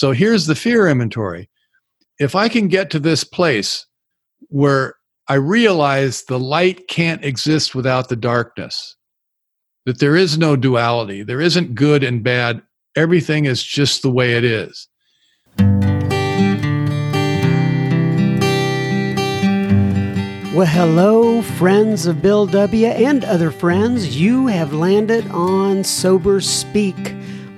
So here's the fear inventory. If I can get to this place where I realize the light can't exist without the darkness, that there is no duality, there isn't good and bad, everything is just the way it is. Well, hello, friends of Bill W. and other friends. You have landed on Sober Speak.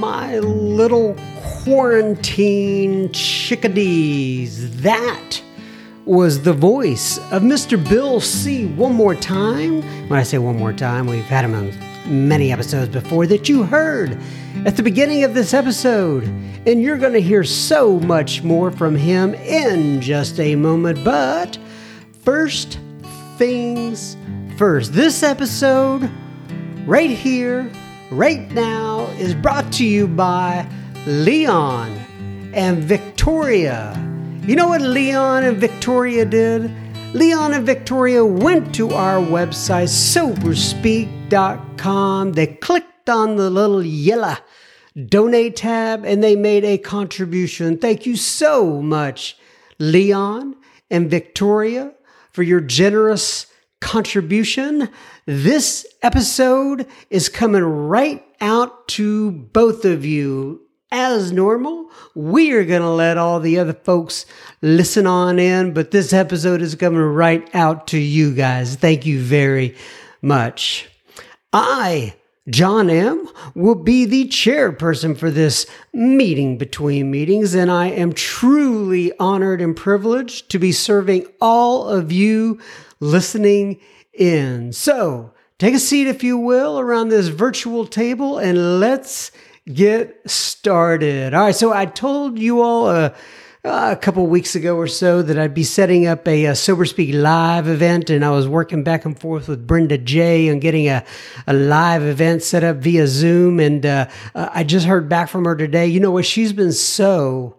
my little quarantine chickadees. That was the voice of Mr. Bill C. One more time. When I say one more time, we've had him on many episodes before that you heard at the beginning of this episode. And you're going to hear so much more from him in just a moment. But first things first. This episode, right here, right now, is brought to you by Leon and Victoria. You know what Leon and Victoria did? Leon and Victoria went to our website, soberspeak.com. They clicked on the little yellow donate tab and they made a contribution. Thank you so much, Leon and Victoria for your generous contribution. This episode is coming right out to both of you. As normal, we are going to let all the other folks listen on in, but this episode is coming right out to you guys. Thank you very much. I John M. will be the chairperson for this meeting between meetings, and I am truly honored and privileged to be serving all of you listening in. So take a seat, if you will, around this virtual table and let's get started. All right, so I told you all. Uh, a couple weeks ago or so that I'd be setting up a, a, Sober Speak live event, and I was working back and forth with Brenda J on getting a, a live event set up via Zoom. And uh I just heard back from her today. You know what? She's been so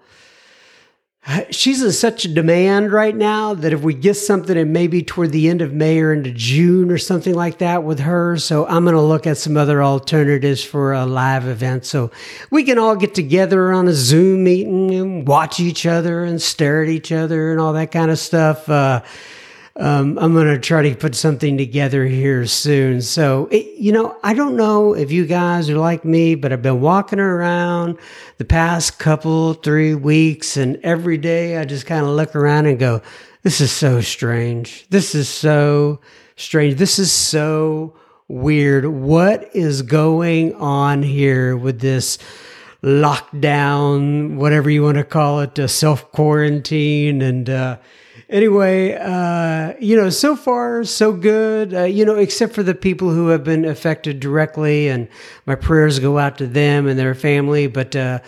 she's in such a demand right now that if we get something and maybe toward the end of May or into June or something like that with her, so I'm going to look at some other alternatives for a live event so we can all get together on a Zoom meeting and watch each other and stare at each other and all that kind of stuff. Uh, um, I'm going to try to put something together here soon. So, it, you know, I don't know if you guys are like me, but I've been walking around the past couple, three weeks, and every day I just kind of look around and go, this is so strange. This is so strange. This is so weird. What is going on here with this? lockdown, whatever you want to call it, uh, self quarantine, and uh, anyway, uh, you know, so far so good. Uh, you know, except for the people who have been affected directly, and my prayers go out to them and their family. But uh,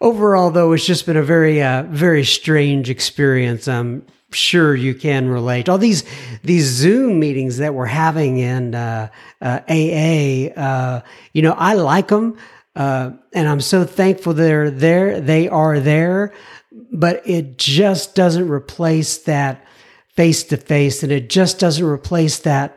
overall, though, it's just been a very, uh, very strange experience. I'm sure you can relate. All these these Zoom meetings that we're having in AA, uh, uh, you know, I like them. and I'm so thankful they're there. They are there but it just doesn't replace that face to face and it just doesn't replace that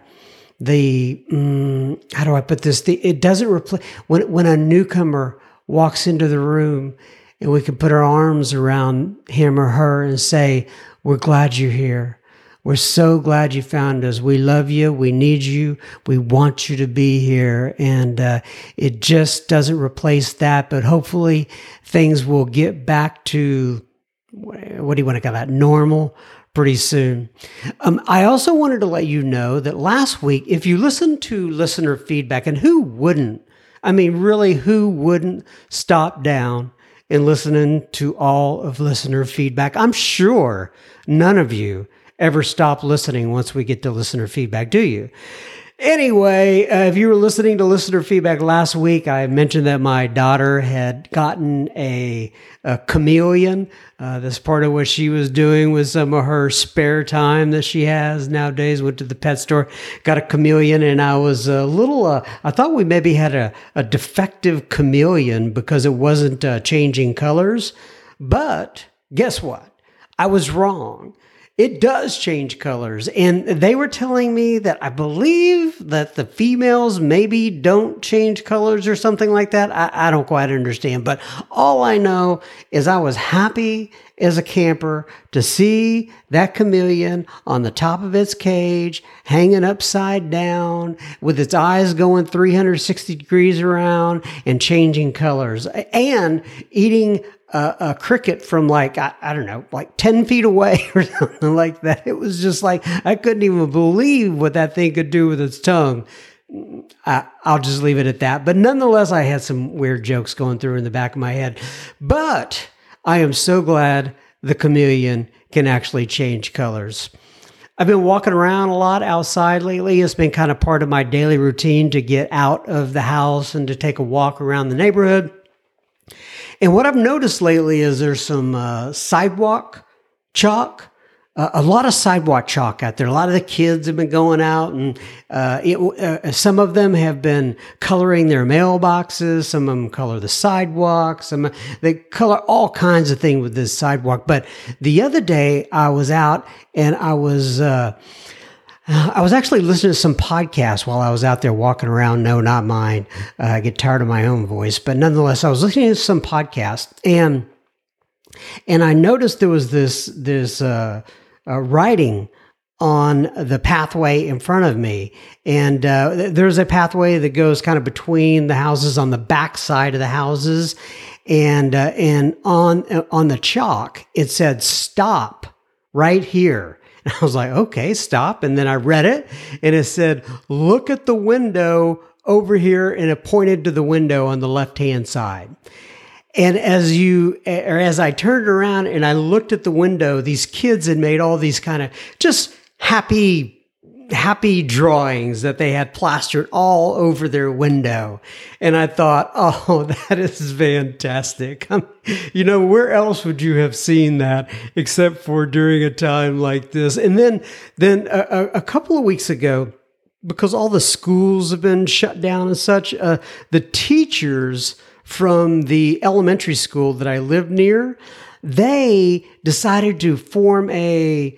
the mm, how do I put this? The, it doesn't replace when when a newcomer walks into the room and we can put our arms around him or her and say we're glad you're here we're so glad you found us. We love you. We need you. We want you to be here. And uh, it just doesn't replace that. But hopefully things will get back to what do you want to call that? Normal pretty soon. Um, I also wanted to let you know that last week, if you listened to listener feedback, and who wouldn't? I mean, really, who wouldn't stop down and listening to all of listener feedback? I'm sure none of you ever stop listening once we get to listener feedback, do you? Anyway, uh, if you were listening to listener feedback last week, I mentioned that my daughter had gotten a, a chameleon. Uh, that's part of what she was doing with some of her spare time that she has nowadays. Went to the pet store, got a chameleon, and I was a little. Uh, I thought we maybe had a, a defective chameleon because it wasn't uh, changing colors. But guess what? I was wrong it does change colors. And they were telling me that I believe that the females maybe don't change colors or something like that. I, I, don't quite understand. But all I know is I was happy as a camper to see that chameleon on the top of its cage, hanging upside down, with its eyes going 360 degrees around and changing colors, and eating a, cricket from like I, I, don't know like 10 feet away or something like that. It was just like i couldn't even believe what that thing could do with its tongue. I, i'll just leave it at that. But nonetheless i had some weird jokes going through in the back of my head. But i am so glad the chameleon can actually change colors. I've been walking around a lot outside lately. It's been kind of part of my daily routine to get out of the house and to take a walk around the neighborhood. And what I've noticed lately is there's some uh, sidewalk chalk. Uh, a lot of sidewalk chalk out there. A lot of the kids have been going out, and uh, it, uh, some of them have been coloring their mailboxes. Some of them color the sidewalk. Some they color all kinds of things with this sidewalk. But the other day, I was out and I was uh, I was actually listening to some podcasts while I was out there walking around. No, not mine. Uh, I get tired of my own voice, but nonetheless, I was listening to some podcasts and and I noticed there was this this uh, uh, writing on the pathway in front of me, and uh, there's a pathway that goes kind of between the houses on the back side of the houses, and uh, and on on the chalk it said "stop" right here and I was like, okay, stop. And then I read it and it said, look at the window over here. And it pointed to the window on the left hand side. And as you, or as I turned around and I looked at the window, these kids had made all these kind of just happy happy drawings that they had plastered all over their window. And I thought, oh, that is fantastic. you know, where else would you have seen that except for during a time like this? And then, then a, a couple of weeks ago, because all the schools have been shut down and such, uh, the teachers from the elementary school that I lived near, they decided to form a,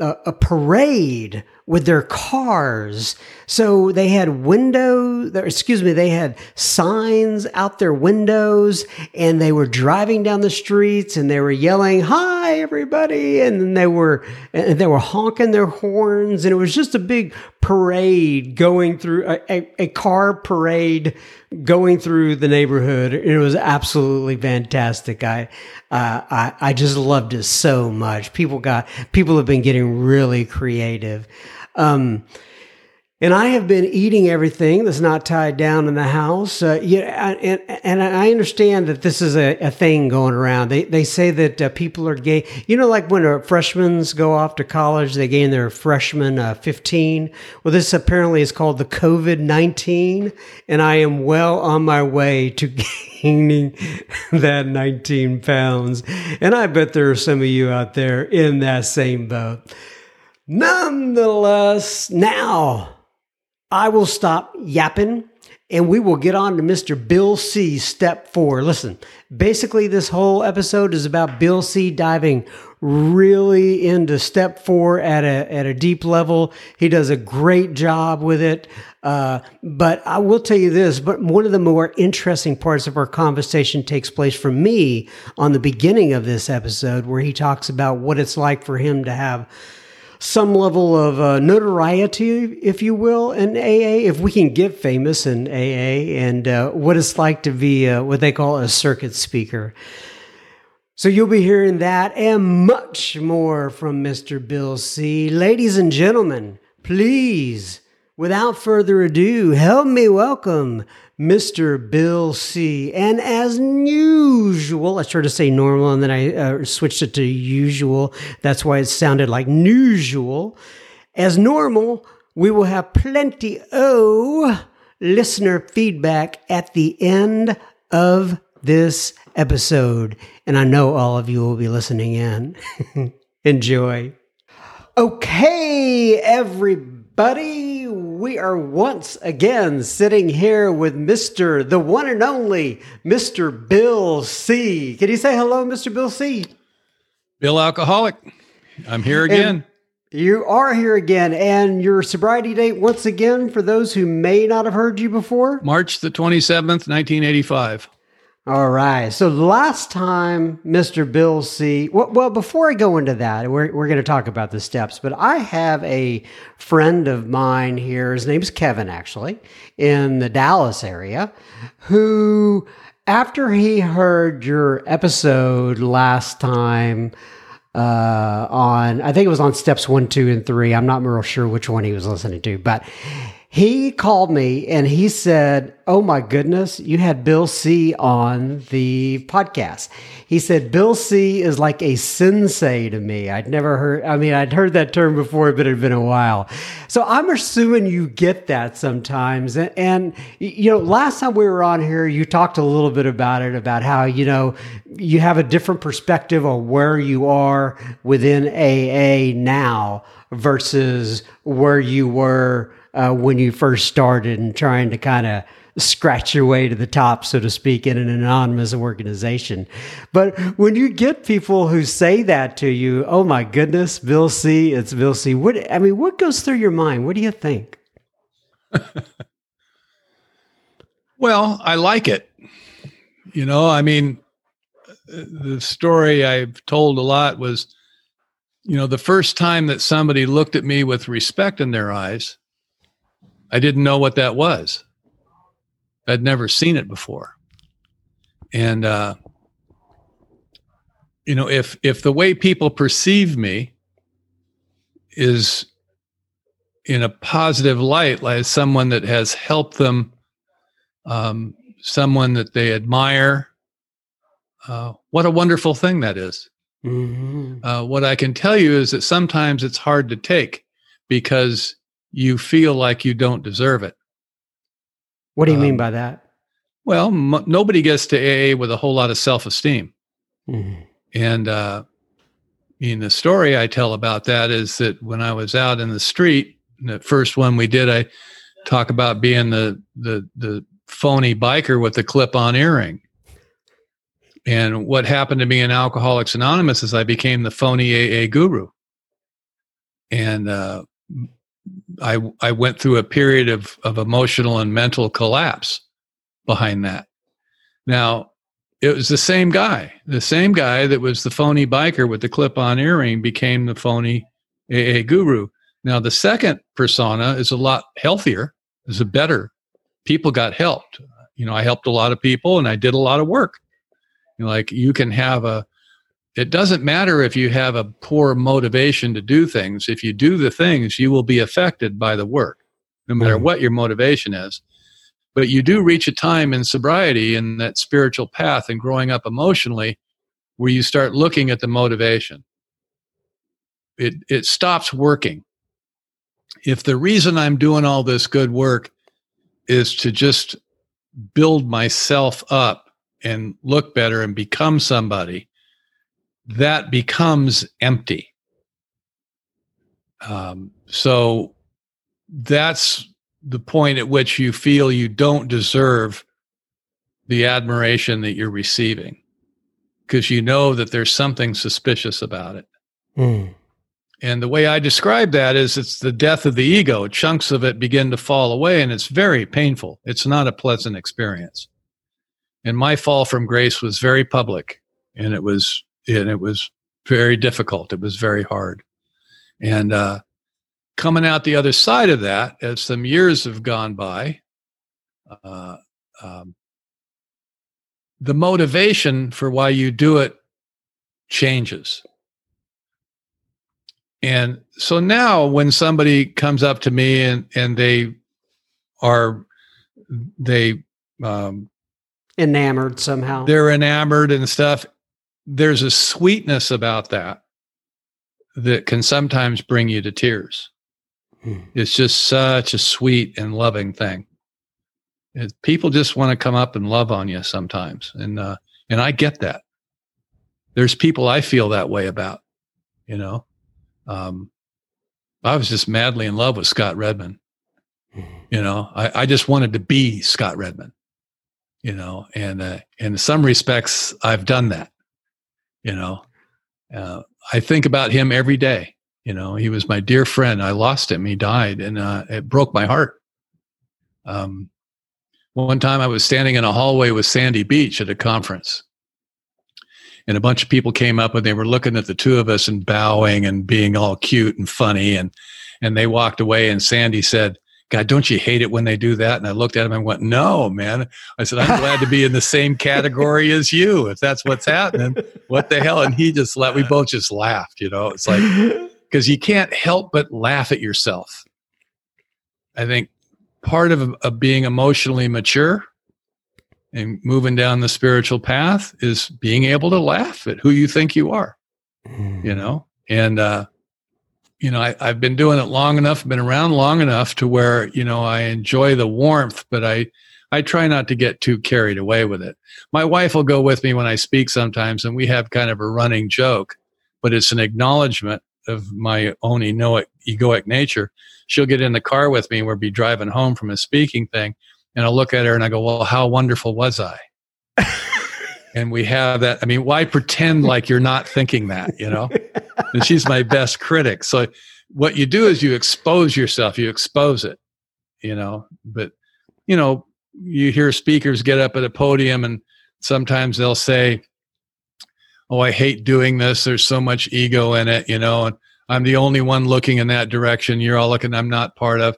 a parade with their cars. So they had window, excuse me, they had signs out their windows and they were driving down the streets and they were yelling, "Hi everybody." And they were and they were honking their horns and it was just a big parade going through a, a, a car parade going through the neighborhood. It was absolutely fantastic. I, uh, I, I just loved it so much. People got, people have been getting really creative. Um, and I have been eating everything that's not tied down in the house. Uh, yeah, and, and I understand that this is a, a thing going around. They, they say that uh, people are gay. You know, like when freshmen go off to college, they gain their freshman uh, 15. Well, this apparently is called the COVID 19. And I am well on my way to gaining that 19 pounds. And I bet there are some of you out there in that same boat. Nonetheless, now I will stop yapping and we will get on to Mr. Bill C. Step four. Listen, basically, this whole episode is about Bill C. diving really into step four at a, at a deep level. He does a great job with it. Uh, but I will tell you this, but one of the more interesting parts of our conversation takes place for me on the beginning of this episode, where he talks about what it's like for him to have some level of uh, notoriety, if you will, in AA, if we can get famous in AA, and uh, what it's like to be uh, what they call a circuit speaker. So you'll be hearing that and much more from Mr. Bill C. Ladies and gentlemen, please, without further ado, help me welcome Mr. Bill C. And as usual, I started to say normal and then I uh, switched it to usual. That's why it sounded like usual. As normal, we will have plenty of listener feedback at the end of this episode. And I know all of you will be listening in. Enjoy. Okay, everybody, we are once again sitting here with Mr. the one and only Mr. Bill C. Can you say hello, Mr. Bill C? Bill Alcoholic. I'm here again. And you are here again, and your sobriety date, once again, for those who may not have heard you before? March the 27th, 1985. All right. So last time, Mr. Bill C. Well, well before I go into that, we're, we're going to talk about the steps, but I have a friend of mine here. His name's Kevin, actually, in the Dallas area, who, after he heard your episode last time, uh, on, I think it was on steps one, two, and three. I'm not real sure which one he was listening to, but he called me and he said, Oh my goodness, you had Bill C on the podcast. He said, Bill C is like a sensei to me. I'd never heard, I mean, I'd heard that term before, but it had been a while. So I'm assuming you get that sometimes. And, and, you know, last time we were on here, you talked a little bit about it, about how, you know, you have a different perspective of where you are within AA now versus where you were uh, when you first started and trying to kind of scratch your way to the top, so to speak, in an anonymous organization. But when you get people who say that to you, oh my goodness, Bill C, it's Bill C. What I mean, what goes through your mind? What do you think? well, I like it. You know, I mean, the story I've told a lot was, you know, the first time that somebody looked at me with respect in their eyes I didn't know what that was. I'd never seen it before. And uh, you know, if if the way people perceive me is in a positive light, like someone that has helped them, um, someone that they admire, uh, what a wonderful thing that is. Mm-hmm. Uh, what I can tell you is that sometimes it's hard to take because you feel like you don't deserve it. What do you um, mean by that? Well, m- nobody gets to AA with a whole lot of self esteem. Mm-hmm. And uh, in the story I tell about that is that when I was out in the street, the first one we did, I talk about being the the the phony biker with the clip on earring. And what happened to me in Alcoholics Anonymous is I became the phony AA guru. And uh, I I went through a period of of emotional and mental collapse behind that. Now, it was the same guy, the same guy that was the phony biker with the clip-on earring became the phony AA guru. Now, the second persona is a lot healthier, is a better. People got helped. You know, I helped a lot of people and I did a lot of work. You know, like you can have a it doesn't matter if you have a poor motivation to do things. If you do the things, you will be affected by the work, no matter mm. what your motivation is. But you do reach a time in sobriety in that spiritual path and growing up emotionally where you start looking at the motivation. It, it stops working. If the reason I'm doing all this good work is to just build myself up and look better and become somebody, that becomes empty. Um, so that's the point at which you feel you don't deserve the admiration that you're receiving because you know that there's something suspicious about it. Mm. And the way I describe that is it's the death of the ego. Chunks of it begin to fall away, and it's very painful. It's not a pleasant experience. And my fall from grace was very public, and it was and it was very difficult. It was very hard. And uh, coming out the other side of that, as some years have gone by, uh, um, the motivation for why you do it changes. And so now when somebody comes up to me and, and they are, they, um, enamored somehow, they're enamored and stuff. There's a sweetness about that that can sometimes bring you to tears. Hmm. It's just such a sweet and loving thing. It, people just want to come up and love on you sometimes, and uh, and I get that. There's people I feel that way about. You know, um, I was just madly in love with Scott Redmond. Hmm. You know, I, I just wanted to be Scott Redmond. You know, and uh, in some respects, I've done that. You know, uh, I think about him every day. You know, he was my dear friend. I lost him. He died, and uh, it broke my heart. Um, one time I was standing in a hallway with Sandy Beach at a conference. And a bunch of people came up and they were looking at the two of us and bowing and being all cute and funny. And, and they walked away and Sandy said, God, don't you hate it when they do that? And I looked at him and went, No, man. I said, I'm glad to be in the same category as you. If that's what's happening, what the hell? And he just let, we both just laughed, you know, it's like, because you can't help but laugh at yourself. I think part of, of being emotionally mature and moving down the spiritual path is being able to laugh at who you think you are, mm. you know? And, uh, you know, I, have been doing it long enough, been around long enough to where, you know, I enjoy the warmth, but I, I try not to get too carried away with it. My wife will go with me when I speak sometimes, and we have kind of a running joke, but it's an acknowledgement of my own egoic, egoic nature she'll get in the car with me and we'll be driving home from a speaking thing. And I'll look at her and I go, Well, how wonderful was I? and we have that. I mean, why pretend like you're not thinking that, you know? and she's my best critic. So what you do is you expose yourself, you expose it, you know. But, you know, you hear speakers get up at a podium and sometimes they'll say, Oh, I hate doing this. There's so much ego in it, you know. And I'm the only one looking in that direction. You're all looking, I'm not part of.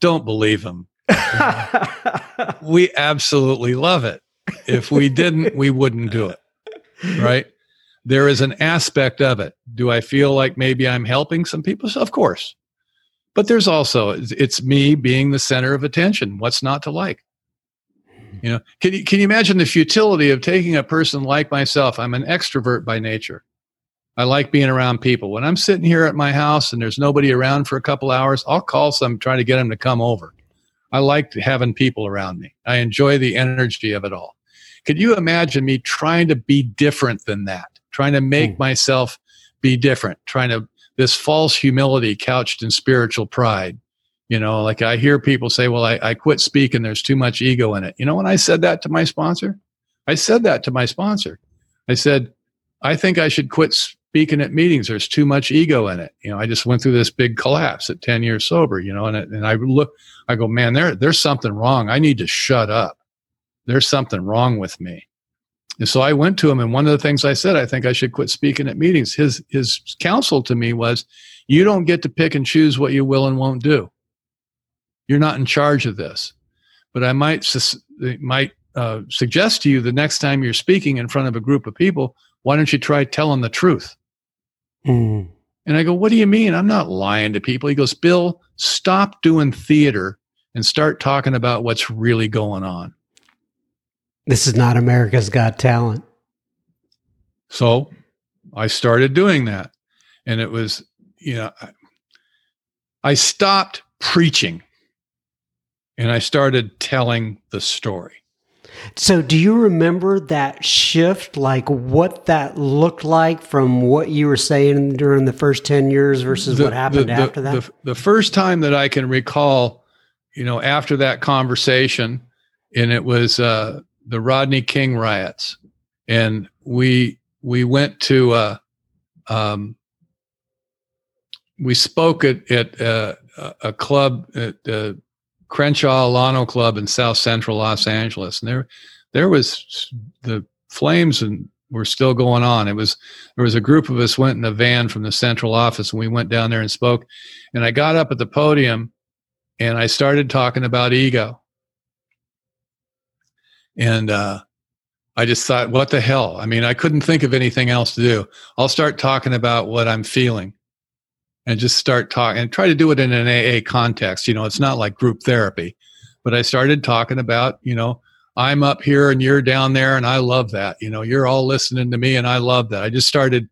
Don't believe them. we absolutely love it. If we didn't, we wouldn't do it. Right? There is an aspect of it. Do I feel like maybe I'm helping some people? Of course. But there's also, it's me being the center of attention. What's not to like? You know, can you, can you imagine the futility of taking a person like myself? I'm an extrovert by nature. I like being around people. When I'm sitting here at my house and there's nobody around for a couple hours, I'll call some, trying to get them to come over. I like having people around me. I enjoy the energy of it all. Could you imagine me trying to be different than that? Trying to make mm. myself be different, trying to, this false humility couched in spiritual pride. You know, like I hear people say, well, I, I quit speaking. There's too much ego in it. You know, when I said that to my sponsor, I said that to my sponsor. I said, I think I should quit speaking at meetings. There's too much ego in it. You know, I just went through this big collapse at 10 years sober, you know, and, it, and I look, I go, man, there, there's something wrong. I need to shut up. There's something wrong with me. And so I went to him, and one of the things I said, I think I should quit speaking at meetings. His his counsel to me was, you don't get to pick and choose what you will and won't do. You're not in charge of this. But I might might uh, suggest to you the next time you're speaking in front of a group of people, why don't you try telling the truth? Mm. And I go, What do you mean? I'm not lying to people. He goes, Bill, stop doing theater and start talking about what's really going on. This is not America's Got Talent. So I started doing that. And it was, you know, I stopped preaching and I started telling the story. So, do you remember that shift, like what that looked like from what you were saying during the first 10 years versus the, what happened the, after the, that? The, the first time that I can recall, you know, after that conversation, and it was uh, the Rodney King riots, and we we went to uh, um, we spoke at at uh, a club at uh, Crenshaw Alano Club in South Central Los Angeles, and there there was the flames and were still going on. It was there was a group of us went in a van from the central office, and we went down there and spoke. And I got up at the podium, and I started talking about ego. And uh, I just thought, what the hell? I mean, I couldn't think of anything else to do. I'll start talking about what I'm feeling and just start talking and try to do it in an AA context. You know, it's not like group therapy, but I started talking about, you know, I'm up here and you're down there and I love that. You know, you're all listening to me and I love that. I just started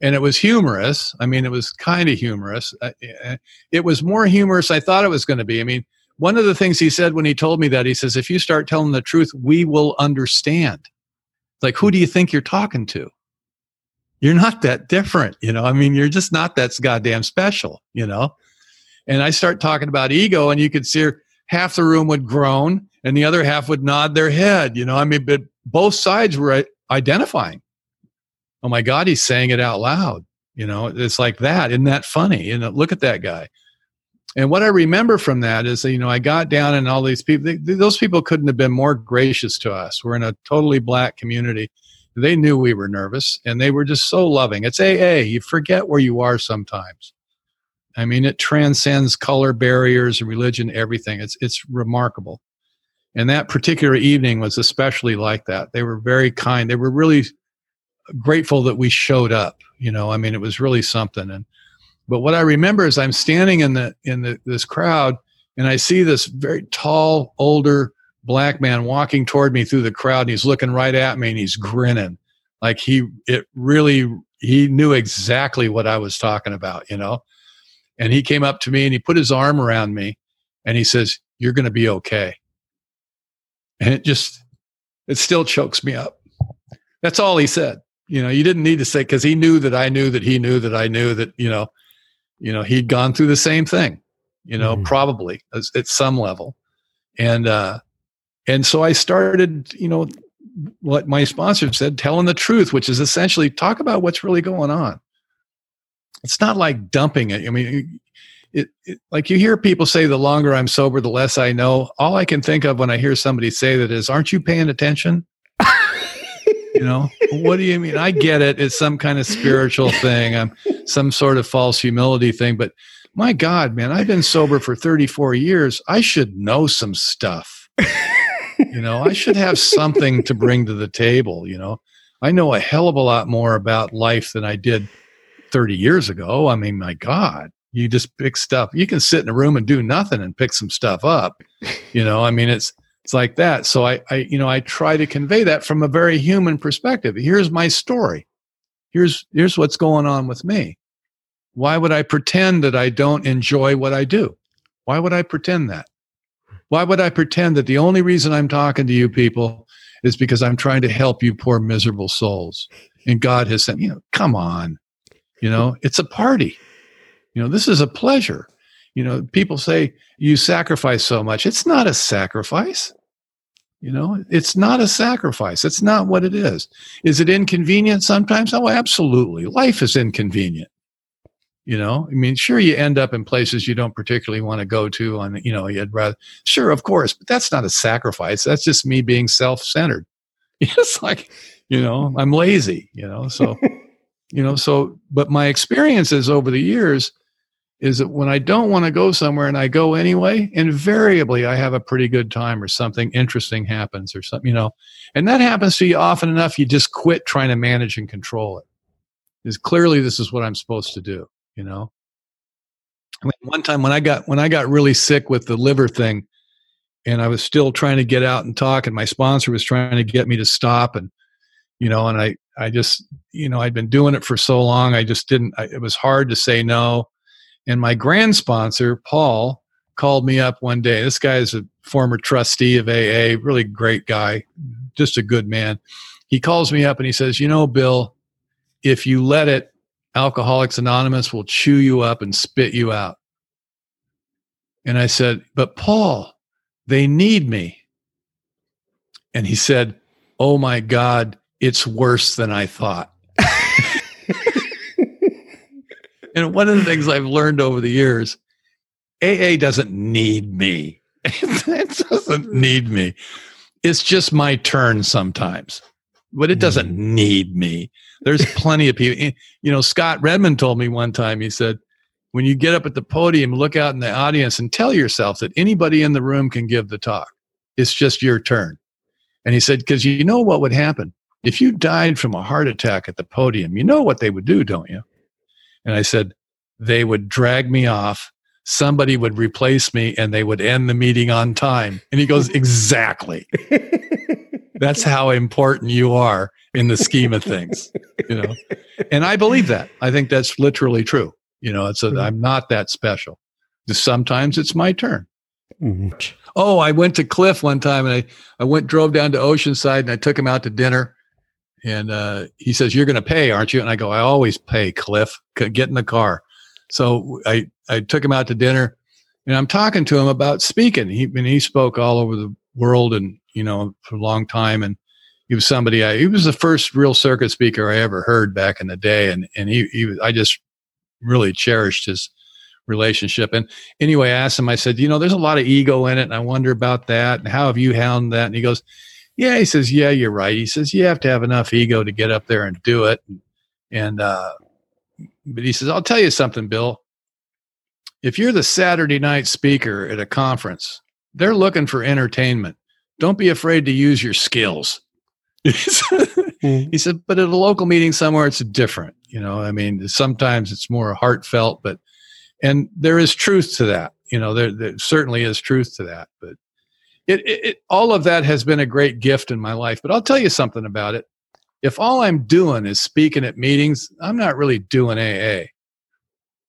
and it was humorous. I mean, it was kind of humorous. Uh, uh, it was more humorous I thought it was going to be. I mean, one of the things he said when he told me that, he says, if you start telling the truth, we will understand. Like, who do you think you're talking to? You're not that different, you know? I mean, you're just not that goddamn special, you know? And I start talking about ego, and you could see her, half the room would groan and the other half would nod their head, you know? I mean, but both sides were identifying oh my God, he's saying it out loud. You know, it's like that. Isn't that funny? You know, look at that guy. And what I remember from that is, you know, I got down and all these people, they, those people couldn't have been more gracious to us. We're in a totally black community. They knew we were nervous and they were just so loving. It's AA. You forget where you are sometimes. I mean, it transcends color barriers, religion, everything. It's, it's remarkable. And that particular evening was especially like that. They were very kind. They were really grateful that we showed up. You know, I mean, it was really something. And but what I remember is I'm standing in the in the this crowd, and I see this very tall, older black man walking toward me through the crowd, and he's looking right at me, and he's grinning, like he it really he knew exactly what I was talking about. You know, and he came up to me and he put his arm around me, and he says, "You're going to be okay." And it just it still chokes me up. That's all he said you know you didn't need to say because he knew that i knew that he knew that i knew that you know you know he'd gone through the same thing you know mm-hmm. probably at some level and uh and so i started you know what my sponsor said telling the truth which is essentially talk about what's really going on. It's not like dumping it. I mean it, it, like you hear people say the longer i'm sober the less i know. All i can think of when i hear somebody say that is aren't you paying attention? You know? What do you mean? I get it. It's some kind of spiritual thing i'm some sort of false humility thing but my god man i've been sober for 34 years. I should know some stuff you know i should have something to bring to the table you know i know a hell of a lot more about life than i did 30 years ago i mean my god you just pick stuff you can sit in a room and do nothing and pick some stuff up you know i mean it's it's like that. So I, I, you know, I try to convey that from a very human perspective. Here's my story. Here's here's what's going on with me. Why would I pretend that I don't enjoy what I do? Why would I pretend that? Why would I pretend that the only reason I'm talking to you people is because I'm trying to help you poor miserable souls? And God has sent, you know, come on. You know, it's a party. You know, this is a pleasure. You know, people say you sacrifice so much. It's not a sacrifice. You know, it's not a sacrifice. It's not what it is. Is it inconvenient sometimes? Oh, absolutely. Life is inconvenient. You know, I mean, sure, you end up in places you don't particularly want to go to on, you know, you'd rather, sure, of course, but that's not a sacrifice. That's just me being self centered. It's like, you know, I'm lazy, you know, so, you know, so, but my experiences over the years is that when I don't want to go somewhere and I go anyway, invariably I have a pretty good time or something interesting happens or something, you know. And that happens to you often enough, you just quit trying to manage and control it. Because clearly this is what I'm supposed to do, you know. One time when I got when I got really sick with the liver thing, and I was still trying to get out and talk, and my sponsor was trying to get me to stop, and you know, and I I just you know I'd been doing it for so long, I just didn't. I, it was hard to say no and my grand sponsor, Paul, called me up one day. This guy is a former trustee of AA, really great guy, just a good man. He calls me up and he says, You know, Bill, if you let it, Alcoholics Anonymous will chew you up and spit you out. And I said, But Paul, they need me. And he said, Oh my God, it's worse than I thought. And one of the things I've learned over the years, AA doesn't need me. it doesn't need me. It's just my turn sometimes, but it doesn't mm. need me. There's plenty of people. You know, Scott Redmond told me one time, he said, when you get up at the podium, look out in the audience and tell yourself that anybody in the room can give the talk. It's just your turn. And he said, because you know what would happen? If you died from a heart attack at the podium, you know what they would do, don't you? And I said, they would drag me off. Somebody would replace me and they would end the meeting on time. And he goes, exactly. That's how important you are in the scheme of things, you know? And I believe that. I think that's literally true. You know, it's I'm not that special. Sometimes it's my turn. Mm-hmm. Oh, I went to Cliff one time and I, I went, drove down to Oceanside and I took him out to dinner. And uh, he says, You're going to pay, aren't you? And I go, I always pay, Cliff. Get in the car. So I, I took him out to dinner and I'm talking to him about speaking. He, and he spoke all over the world and, you know, for a long time. And he was somebody I, he was the first real circuit speaker I ever heard back in the day. And, and he, he I just really cherished his, relationship. And anyway, I asked him, I said, you know, there's a lot of ego in it. And I wonder about that. And how have you handled that? And he goes, yeah, he says, yeah, you're right. He says, you have to have enough ego to get up there and do it. And, uh, but he says, I'll tell you something, Bill. If you're the Saturday night speaker at a conference, they're looking for entertainment. Don't be afraid to use your skills. He said, but at a local meeting somewhere, it's different. You know, I mean, sometimes it's more heartfelt, but and there is truth to that you know there, there certainly is truth to that but it, it, it, all of that has been a great gift in my life but i'll tell you something about it if all i'm doing is speaking at meetings i'm not really doing aa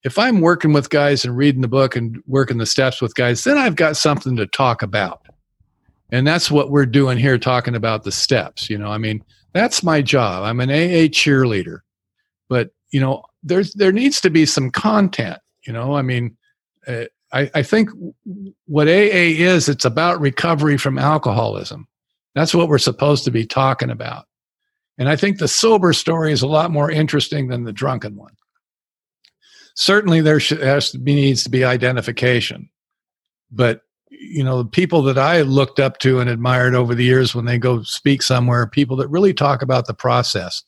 if i'm working with guys and reading the book and working the steps with guys then i've got something to talk about and that's what we're doing here talking about the steps you know i mean that's my job i'm an aa cheerleader but you know there's there needs to be some content you know, I mean, uh, I, I think what AA is, it's about recovery from alcoholism. That's what we're supposed to be talking about. And I think the sober story is a lot more interesting than the drunken one. Certainly, there should, has to be, needs to be identification, but you know, the people that I looked up to and admired over the years when they go speak somewhere, people that really talk about the process.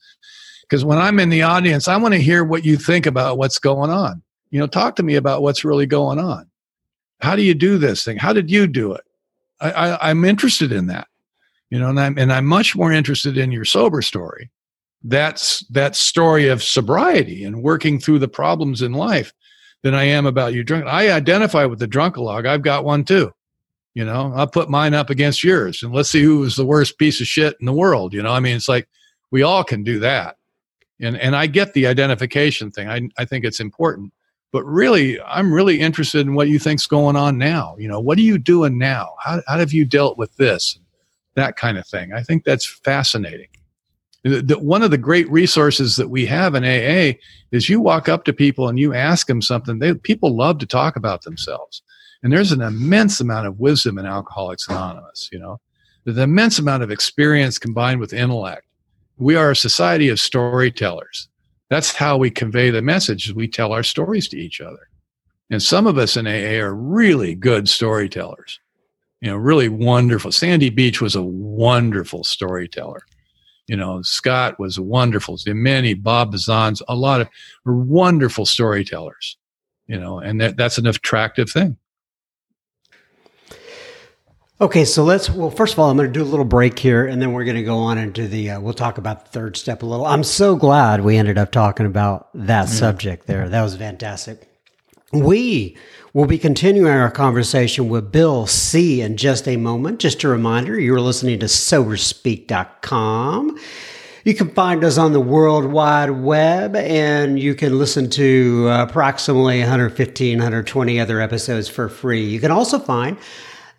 Because when I'm in the audience, I want to hear what you think about what's going on. You know talk to me about what's really going on. How do you do this thing? How did you do it? I, I, i'm interested in that you know and i'm and i'm much more interested in your sober story. That's that story of sobriety and working through the problems in life than i am about you drunk. I identify with the drunkalog i've got one too you know i'll put mine up against yours and let's see who was the worst piece of shit in the world you know? I mean it's like we all can do that. And and i get the identification thing. I, I think it's important. But really i'm really interested in what you think's going on now. You know what are you doing now? How, how have you dealt with this? That kind of thing. I think that's fascinating. The, the, one of the great resources that we have in aa is you walk up to people and you ask them something. They people love to talk about themselves and there's an immense amount of wisdom in alcoholics anonymous you know an immense amount of experience combined with intellect we are a society of storytellers that's how we convey the message. We tell our stories to each other. And some of us in AA are really good storytellers. You know, really wonderful. Sandy Beach was a wonderful storyteller. You know, Scott was wonderful. Many, Bob Bazans, a lot of wonderful storytellers. You know, and that, that's an attractive thing. Okay, so let's. Well, first of all, I'm going to do a little break here, and then we're going to go on into the. Uh, we'll talk about the third step a little. I'm so glad we ended up talking about that mm-hmm. subject there. That was fantastic. We will be continuing our conversation with Bill C in just a moment. Just a reminder, you're listening to SoberSpeak.com. You can find us on the World Wide Web and you can listen to approximately 115, 120 other episodes for free. You can also find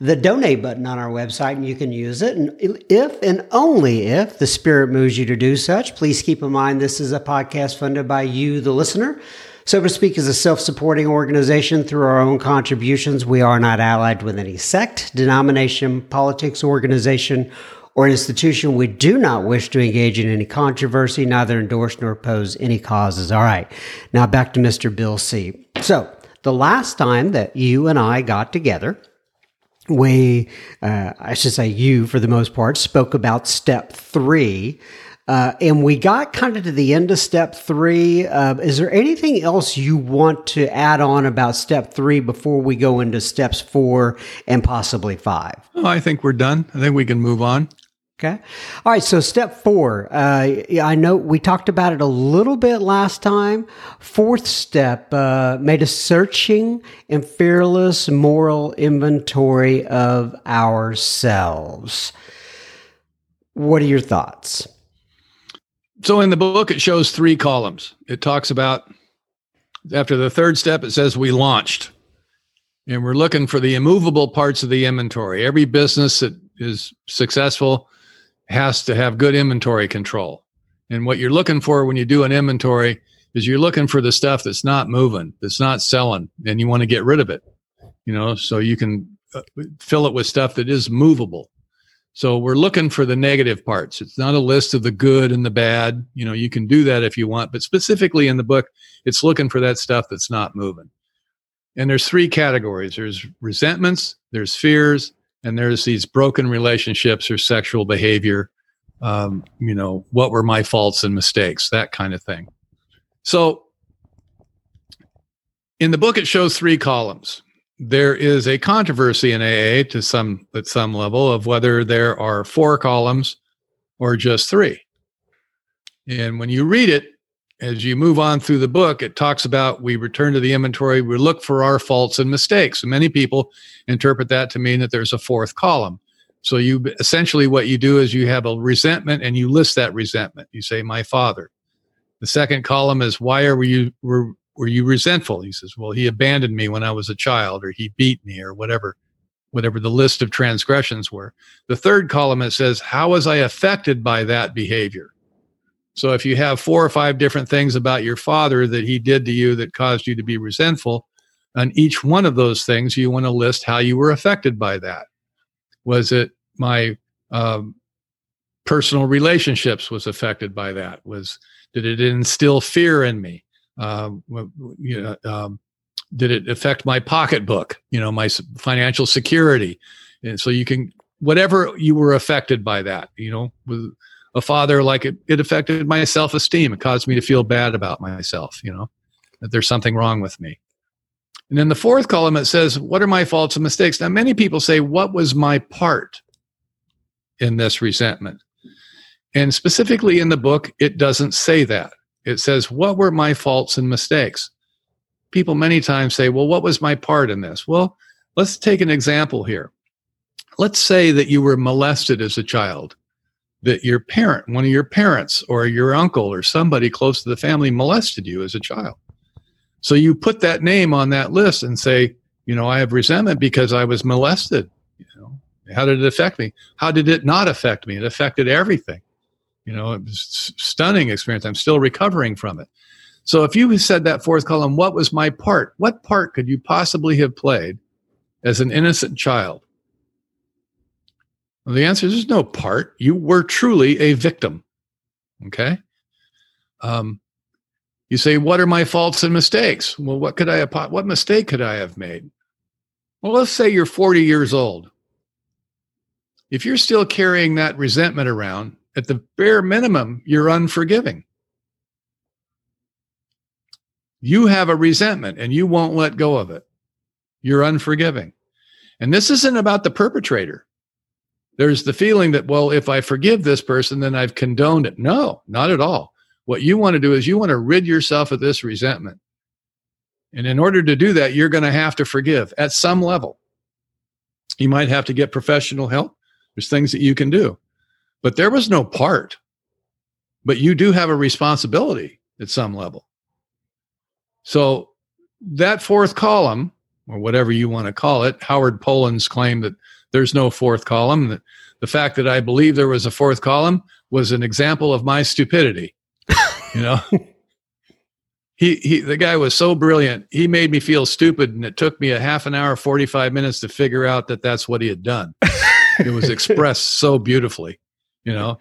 the donate button on our website and you can use it. And if and only if the Spirit moves you to do such, please keep in mind this is a podcast funded by you, the listener. Sober Speak is a self supporting organization through our own contributions. We are not allied with any sect, denomination, politics, organization, or institution. We do not wish to engage in any controversy, neither endorse nor oppose any causes. All right. Now back to Mr. Bill C. So, the last time that you and I got together, we, uh, I should say you for the most part, spoke about step three. Uh, and we got kind of to the end of step three. Uh, is there anything else you want to add on about step three before we go into steps four and possibly five? Oh, I think we're done. I think we can move on. Okay. All right. So step four, uh, I know we talked about it a little bit last time. Fourth step, uh, made a searching and fearless moral inventory of ourselves. What are your thoughts? So in the book, it shows three columns. It talks about after the third step, it says we launched. And we're looking for the immovable parts of the inventory. Every business that is successful has to have good inventory control. And what you're looking for when you do an inventory is you're looking for the stuff that's not moving, that's not selling, and you want to get rid of it. You know, so you can uh, fill it with stuff that is movable. So we're looking for the negative parts. It's not a list of the good and the bad. You know, you can do that if you want, but specifically in the book, it's looking for that stuff that's not moving. And there's three categories. There's resentments, there's fears, and there's these broken relationships or sexual behavior um, you know what were my faults and mistakes that kind of thing. So in the book it shows three columns. There is a controversy in aa to some at some level of whether there are four columns or just three. And when you read it as you move on through the book, it talks about we return to the inventory, we look for our faults and mistakes. And many people interpret that to mean that there's a fourth column. So you essentially what you do is you have a resentment and you list that resentment. You say, "My father." The second column is why are you were were you resentful? He says, "Well, he abandoned me when I was a child, or he beat me, or whatever." Whatever the list of transgressions were. The third column it says, How was I affected by that behavior? So if you have four or five different things about your father that he did to you that caused you to be resentful, on each one of those things, you want to list how you were affected by that. Was it my um, personal relationships was affected by that? Was did it instill fear in me? Um, you know, um, did it affect my pocketbook? You know, my financial security. And so you can whatever you were affected by that. You know, with a father like it, it affected my self-esteem. It caused me to feel bad about myself you know that there's something wrong with me. And then the fourth column it says what are my faults and mistakes? Now many people say what was my part in this resentment? And specifically in the book it doesn't say that. It says what were my faults and mistakes? People many times say well what was my part in this? Well let's take an example here. Let's say that you were molested as a child that your parent, one of your parents or your uncle or somebody close to the family molested you as a child. So you put that name on that list and say, you know, I have resentment because I was molested. You know, how did it affect me? How did it not affect me? It affected everything. You know, it was stunning experience. I'm still recovering from it. So if you said that fourth column, what was my part? What part could you possibly have played as an innocent child? Well, the answer is no part. You were truly a victim. Okay. Um, you say, what are my faults and mistakes? Well, what could I have, what mistake could I have made? Well, let's say you're 40 years old. If you're still carrying that resentment around, at the bare minimum, you're unforgiving. You have a resentment and you won't let go of it. You're unforgiving. And this isn't about the perpetrator there's the feeling that, well, if I forgive this person, then I've condoned it. No, not at all. What you want to do is you want to rid yourself of this resentment. And in order to do that, you're going to have to forgive at some level. You might have to get professional help. There's things that you can do. But there was no part. But you do have a responsibility at some level. So that fourth column, or whatever you want to call it, Howard Poland's claim that there's no fourth column. The, the fact that I believe there was a fourth column was an example of my stupidity. you know, he, he, the guy was so brilliant. He made me feel stupid, and it took me a half an hour, 45 minutes to figure out that that's what he had done. it was expressed so beautifully, you know,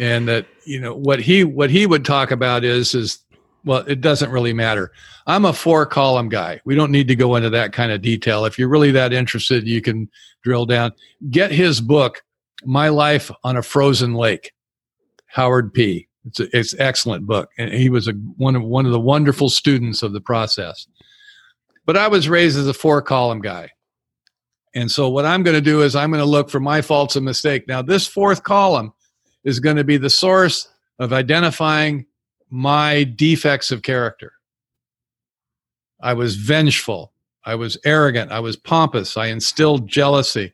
and that, you know, what he, what he would talk about is, is well, it doesn't really matter. I'm a four column guy. We don't need to go into that kind of detail. If you're really that interested, you can drill down. Get his book, My Life on a Frozen Lake, Howard P. It's a, it's excellent book, and he was a one of one of the wonderful students of the process. But I was raised as a four column guy. And so what I'm going to do is I'm going to look for my faults and mistake. Now this fourth column is going to be the source of identifying my defects of character. I was vengeful. I was arrogant. I was pompous. I instilled jealousy.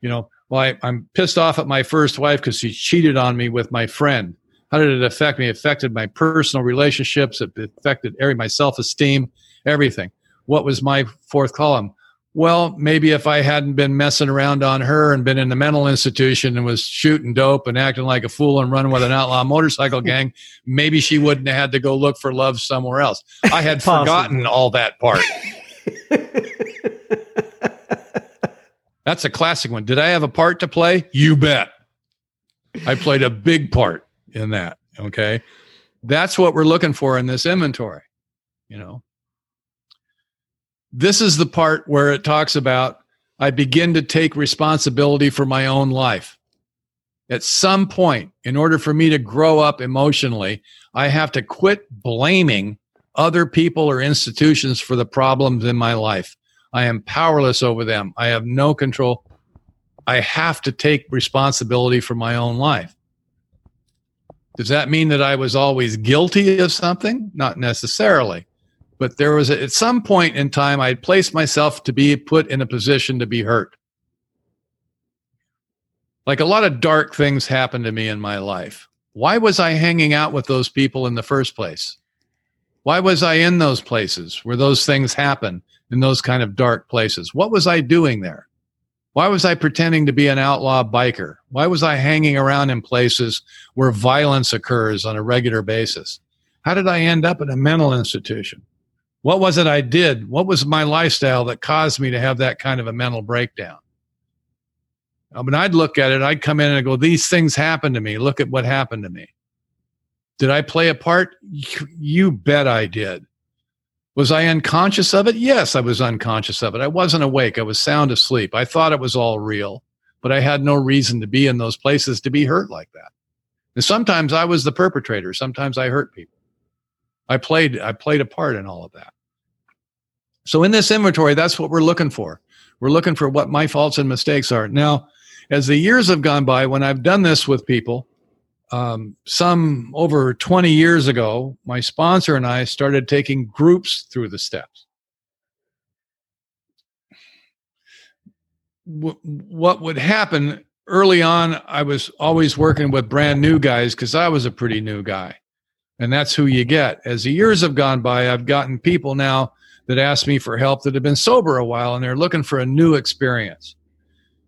You know, well, I, am pissed off at my first wife because she cheated on me with my friend. How did it affect me? It affected my personal relationships. It affected every, my self esteem, everything. What was my fourth column? Well, maybe if I hadn't been messing around on her and been in the mental institution and was shooting dope and acting like a fool and running with an outlaw motorcycle gang, maybe she wouldn't have had to go look for love somewhere else. I had forgotten all that part. That's a classic one. Did I have a part to play? You bet. I played a big part in that. Okay. That's what we're looking for in this inventory. You know, this is the part where it talks about I begin to take responsibility for my own life. At some point, in order for me to grow up emotionally, I have to quit blaming other people or institutions for the problems in my life. I am powerless over them. I have no control. I have to take responsibility for my own life. Does that mean that I was always guilty of something? Not necessarily. But there was a, at some point in time, I had placed myself to be put in a position to be hurt. Like a lot of dark things happened to me in my life. Why was I hanging out with those people in the first place? Why was I in those places where those things happen? in those kind of dark places. What was I doing there? Why was I pretending to be an outlaw biker? Why was I hanging around in places where violence occurs on a regular basis? How did I end up in a mental institution? What was it I did? What was my lifestyle that caused me to have that kind of a mental breakdown? I mean, I'd look at it, I'd come in and go, These things happened to me. Look at what happened to me. Did I play a part? You bet I did. Was I unconscious of it? Yes, I was unconscious of it. I wasn't awake. I was sound asleep. I thought it was all real, but I had no reason to be in those places to be hurt like that. And sometimes I was the perpetrator. Sometimes I hurt people. I played I played a part in all of that. So in this inventory, that's what we're looking for. We're looking for what my faults and mistakes are. Now, as the years have gone by, when I've done this with people, um, some over 20 years ago, my sponsor and I started taking groups through the steps. W- what would happen early on, I was always working with brand new guys because I was a pretty new guy. And that's who you get. As the years have gone by, I've gotten people now that ask me for help that have been sober a while and they're looking for a new experience.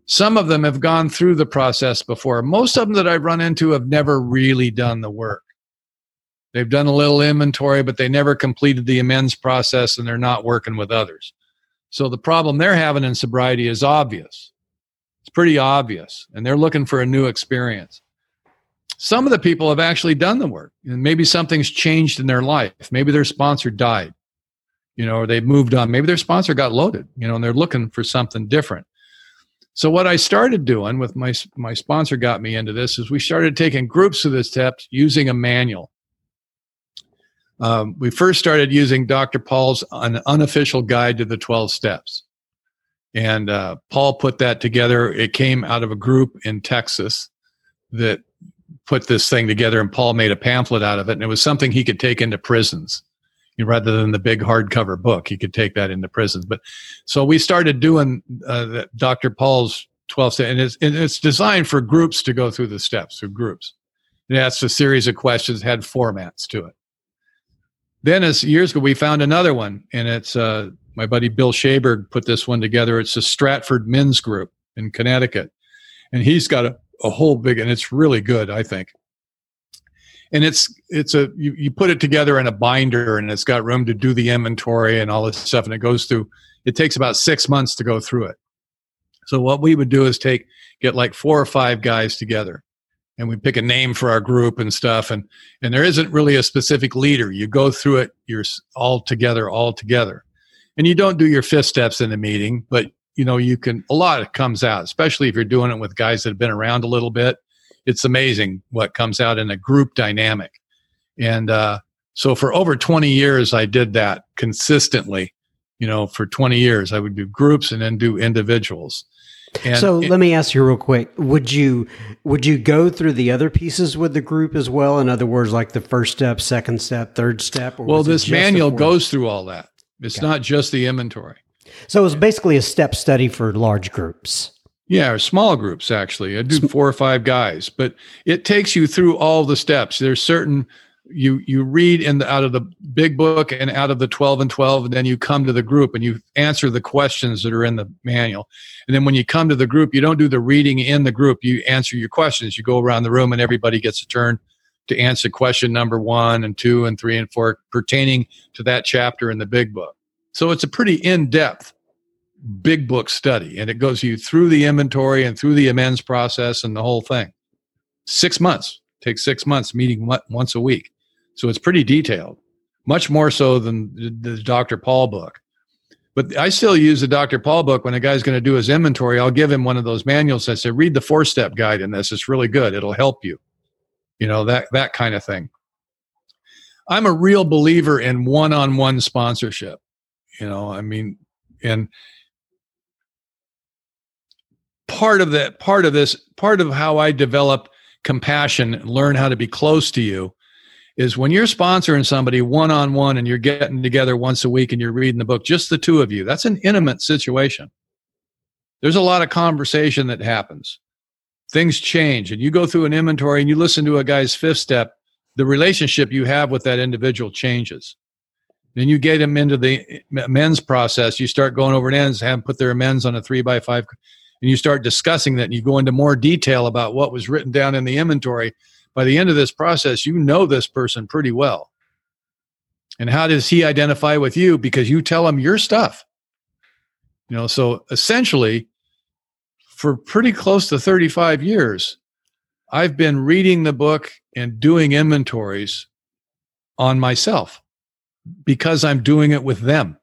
Some of them have gone through the process before. Most of them that I've run into have never really done the work. They've done a little inventory, but they never completed the amends process and they're not working with others. So the problem they're having in sobriety is obvious. It's pretty obvious, and they're looking for a new experience. Some of the people have actually done the work, and maybe something's changed in their life. Maybe their sponsor died, you know, or they moved on. Maybe their sponsor got loaded, you know, and they're looking for something different. So what I started doing with my my sponsor got me into this is we started taking groups of the steps using a manual. Um, we first started using Dr. Paul's an unofficial guide to the 12 steps. And uh, Paul put that together. It came out of a group in Texas that put this thing together, and Paul made a pamphlet out of it. And it was something he could take into prisons rather than the big hardcover book. He could take that into prisons. But so we started doing uh, Dr. Paul's 12 steps, and it's, and it's designed for groups to go through the steps, through groups. It asks a series of questions, had formats to it. Then, as years ago, we found another one, and it's uh, my buddy Bill Shaberg put this one together. It's a Stratford Men's Group in Connecticut, and he's got a, a whole big, and it's really good, I think. And it's it's a you, you put it together in a binder and it's got room to do the inventory and all this stuff and it goes through it takes about six months to go through it. So what we would do is take get like four or five guys together and we pick a name for our group and stuff and and there isn't really a specific leader. You go through it you're all together all together. And you don't do your fifth steps in the meeting but you know you can a lot comes out especially if you're doing it with guys that have been around a little bit it's amazing what comes out in a group dynamic. And uh, so for over 20 years, I did that consistently. you know, for 20 years. I would do groups and then do individuals. And so it, let me ask you real quick: Would you would you go through the other pieces with the group as well? In other words, like the first step, second step, third step. well, this manual goes through all that. It's okay. not just the inventory. So it was basically a step study for large groups. Yeah, or small groups actually. I do four or five guys, but it takes you through all the steps. There's certain you you read in the out of the big book and out of the 12 and 12 and then you come to the group and you answer the questions that are in the manual and then when you come to the group you don't do the reading in the group you answer your questions you go around the room and everybody gets a turn to answer question number one and two and three and four pertaining to that chapter in the big book so it's a pretty in-depth big book study and it goes you through the inventory and through the amends process and the whole thing six months takes six months meeting once a week so it's pretty detailed, much more so than the, Dr. Paul book. But I still use the Dr. Paul book when a guy's going to do his inventory. I'll give him one of those manuals that say, read the four step guide in this. It's really good. It'll help you. You know, that, that kind of thing. I'm a real believer in one on one sponsorship. You know, I mean, and part of that, part of this, part of how I develop compassion, and learn how to be close to you is when you're sponsoring somebody one on one and you're getting together once a week and you're reading the book, just the two of you, that's an intimate situation. There's a lot of conversation that happens. Things change, and you go through an inventory and you listen to a guy's fifth step, the relationship you have with that individual changes. Then you get them into the amends process. You start going over an ends, have them put their amends on a three by five, and you start discussing that. And you go into more detail about what was written down in the inventory by the end of this process, you know this person pretty well. And how does he identify with you? Because you tell him your stuff. You know, so essentially, for pretty close to 35 years, I've been reading the book and doing inventories on myself because I'm doing it with them.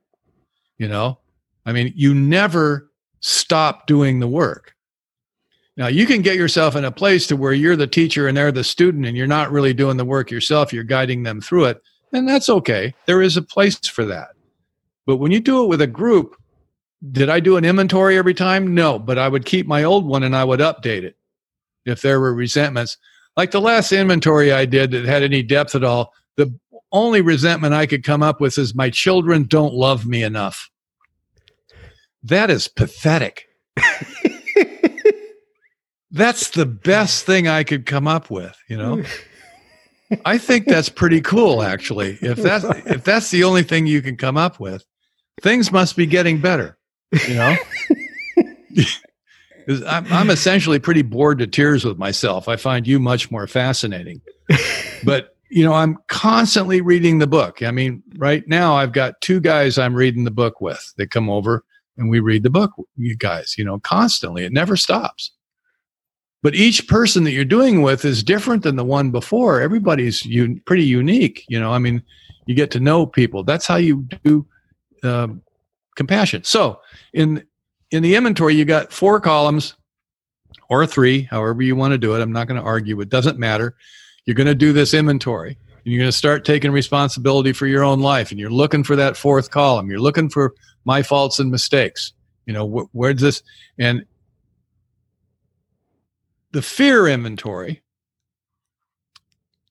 You know, I mean, you never stop doing the work. Now you can get yourself in a place to where you're the teacher and they're the student and you're not really doing the work yourself, you're guiding them through it, and that's okay. There is a place for that. But when you do it with a group, did I do an inventory every time? No, but I would keep my old one and I would update it if there were resentments. Like the last inventory I did that had any depth at all, the only resentment I could come up with is my children don't love me enough. That is pathetic. that's the best thing I could come up with, you know? I think that's pretty cool actually. If that's if that's the only thing you can come up with, things must be getting better, you know? I'm, I'm essentially pretty bored to tears with myself. I find you much more fascinating. But, you know, I'm constantly reading the book. I mean, right now I've got two guys I'm reading the book with. They come over and we read the book, you guys, you know, constantly. It never stops. But each person that you're doing with is different than the one before. Everybody's un- pretty unique you know i mean you get to know people. That's how you do uh, compassion. So in in the inventory you got four columns or three however you want to do it. I'm not going to argue. It doesn't matter you're going to do this inventory and you're going to start taking responsibility for your own life and you're looking for that fourth column you're looking for my faults and mistakes you know wh- where's this and the fear inventory,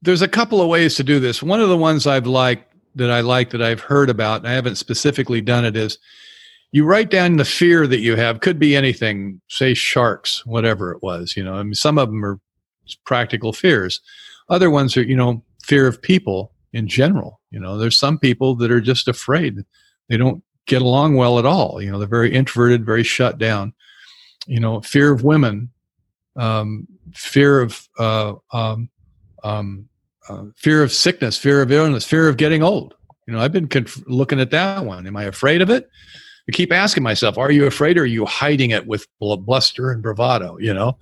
there's a couple of ways to do this. One of the ones I've liked that I like that I've heard about, and I haven't specifically done it, is you write down the fear that you have. Could be anything, say sharks, whatever it was. You know, I mean, some of them are practical fears. Other ones are, you know, fear of people in general. You know, there's some people that are just afraid. They don't get along well at all. You know, they're very introverted, very shut down. You know, fear of women, um, fear of uh, um, um, uh, fear of sickness, fear of illness, fear of getting old. You know, I've been conf- looking at that one. Am I afraid of it? I keep asking myself, are you afraid or are you hiding it with bluster and bravado? You know,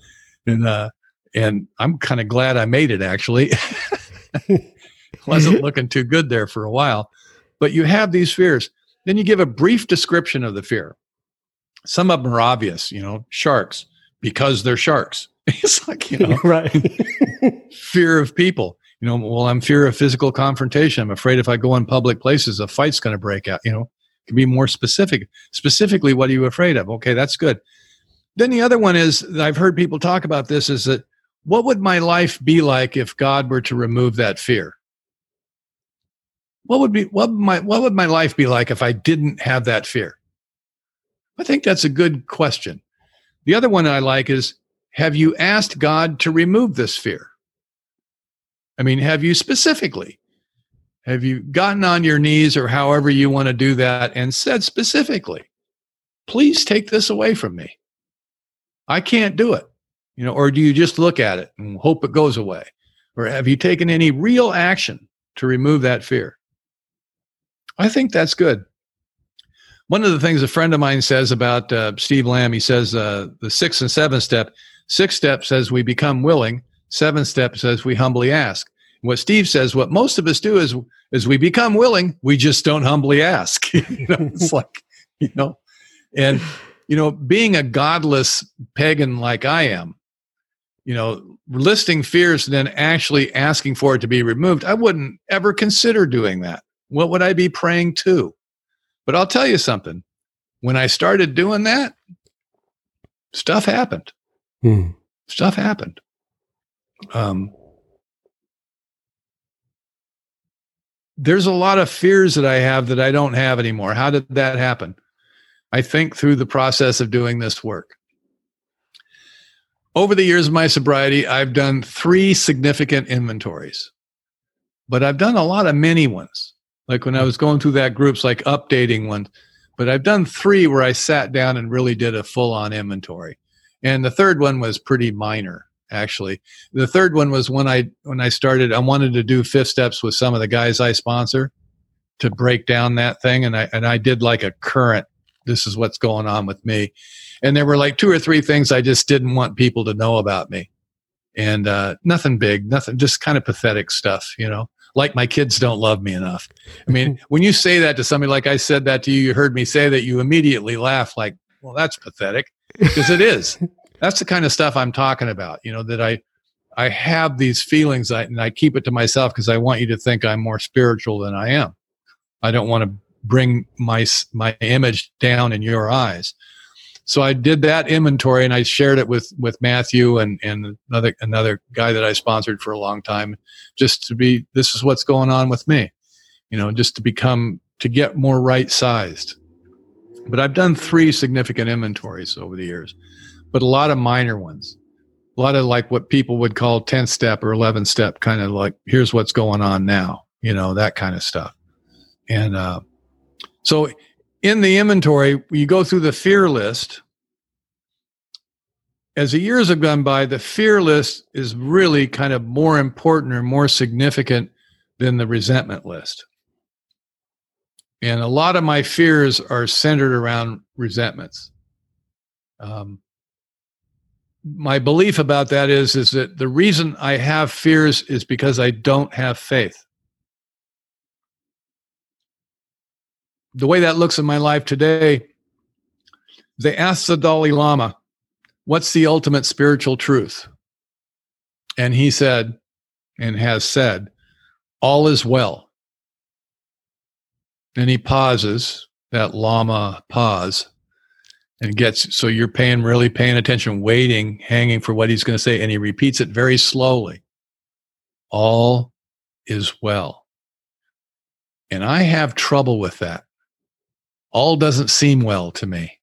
and uh, and I'm kind of glad I made it. Actually, wasn't looking too good there for a while. But you have these fears. Then you give a brief description of the fear. Some of them are obvious. You know, sharks because they're sharks. it's like, you know, right. fear of people. You know, well, I'm fear of physical confrontation. I'm afraid if I go in public places, a fight's going to break out. You know, can be more specific. Specifically, what are you afraid of? Okay, that's good. Then the other one is I've heard people talk about this is that what would my life be like if God were to remove that fear? What would be what my what would my life be like if I didn't have that fear? I think that's a good question. The other one I like is have you asked God to remove this fear? I mean, have you specifically? Have you gotten on your knees or however you want to do that and said specifically, please take this away from me? I can't do it. You know, or do you just look at it and hope it goes away? Or have you taken any real action to remove that fear? I think that's good. One of the things a friend of mine says about uh, Steve Lamb, he says uh, the six and seven step. six step says we become willing. seven step says we humbly ask. What Steve says, what most of us do is, is we become willing, we just don't humbly ask. you know, it's like, you know, and you know, being a godless pagan like I am, you know, listing fears and then actually asking for it to be removed, I wouldn't ever consider doing that. What would I be praying to? But I'll tell you something. When I started doing that, stuff happened. Hmm. Stuff happened. Um, there's a lot of fears that I have that I don't have anymore. How did that happen? I think through the process of doing this work. Over the years of my sobriety, I've done three significant inventories, but I've done a lot of mini ones. Like when I was going through that groups, like updating ones. But I've done three where I sat down and really did a full on inventory. And the third one was pretty minor, actually. The third one was when I when I started, I wanted to do fifth steps with some of the guys I sponsor to break down that thing. And I and I did like a current this is what's going on with me. And there were like two or three things I just didn't want people to know about me. And uh, nothing big, nothing, just kind of pathetic stuff, you know, like my kids don't love me enough. I mean, when you say that to somebody like I said that to you, you heard me say that, you immediately laugh like, well, that's pathetic because it is. That's the kind of stuff I'm talking about, you know, that I, I have these feelings and I keep it to myself because I want you to think I'm more spiritual than I am. I don't want to bring my my image down in your eyes. So I did that inventory and I shared it with with Matthew and and another another guy that I sponsored for a long time, just to be this is what's going on with me, you know, just to become to get more right sized. But I've done three significant inventories over the years, but a lot of minor ones. A lot of like what people would call 10 step or 11 step kind of like here's what's going on now, you know, that kind of stuff. And uh so in the inventory, you go through the fear list. As the years have gone by, the fear list is really kind of more important or more significant than the resentment list. And a lot of my fears are centered around resentments. Um, my belief about that is is that the reason I have fears is because I don't have faith. The way that looks in my life today, they asked the Dalai Lama, What's the ultimate spiritual truth? And he said, and has said, All is well. And he pauses, that Lama pause, and gets so you're paying really paying attention, waiting, hanging for what he's going to say. And he repeats it very slowly All is well. And I have trouble with that all doesn't seem well to me.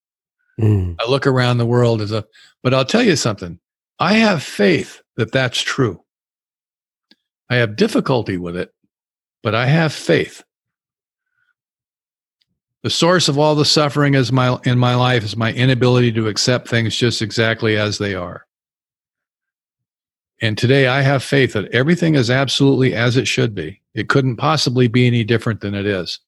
Mm. I look around the world as a, but I'll tell you something. I have faith that that's true. I have difficulty with it, but I have faith. The source of all the suffering is my, in my life is my inability to accept things just exactly as they are. And today I have faith that everything is absolutely as it should be. It couldn't possibly be any different than it is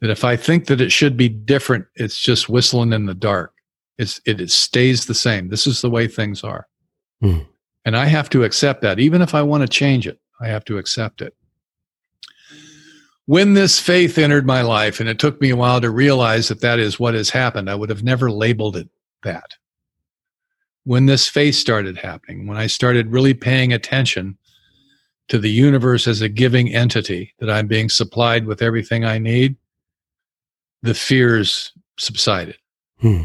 that if I think that it should be different, it's just whistling in the dark. It's, it, it stays the same. This is the way things are. Mm. And I have to accept that. Even if I want to change it, I have to accept it. When this faith entered my life, and it took me a while to realize that that is what has happened, I would have never labeled it that. When this faith started happening, when I started really paying attention to the universe as a giving entity, that I'm being supplied with everything I need, the fears subsided. Hmm.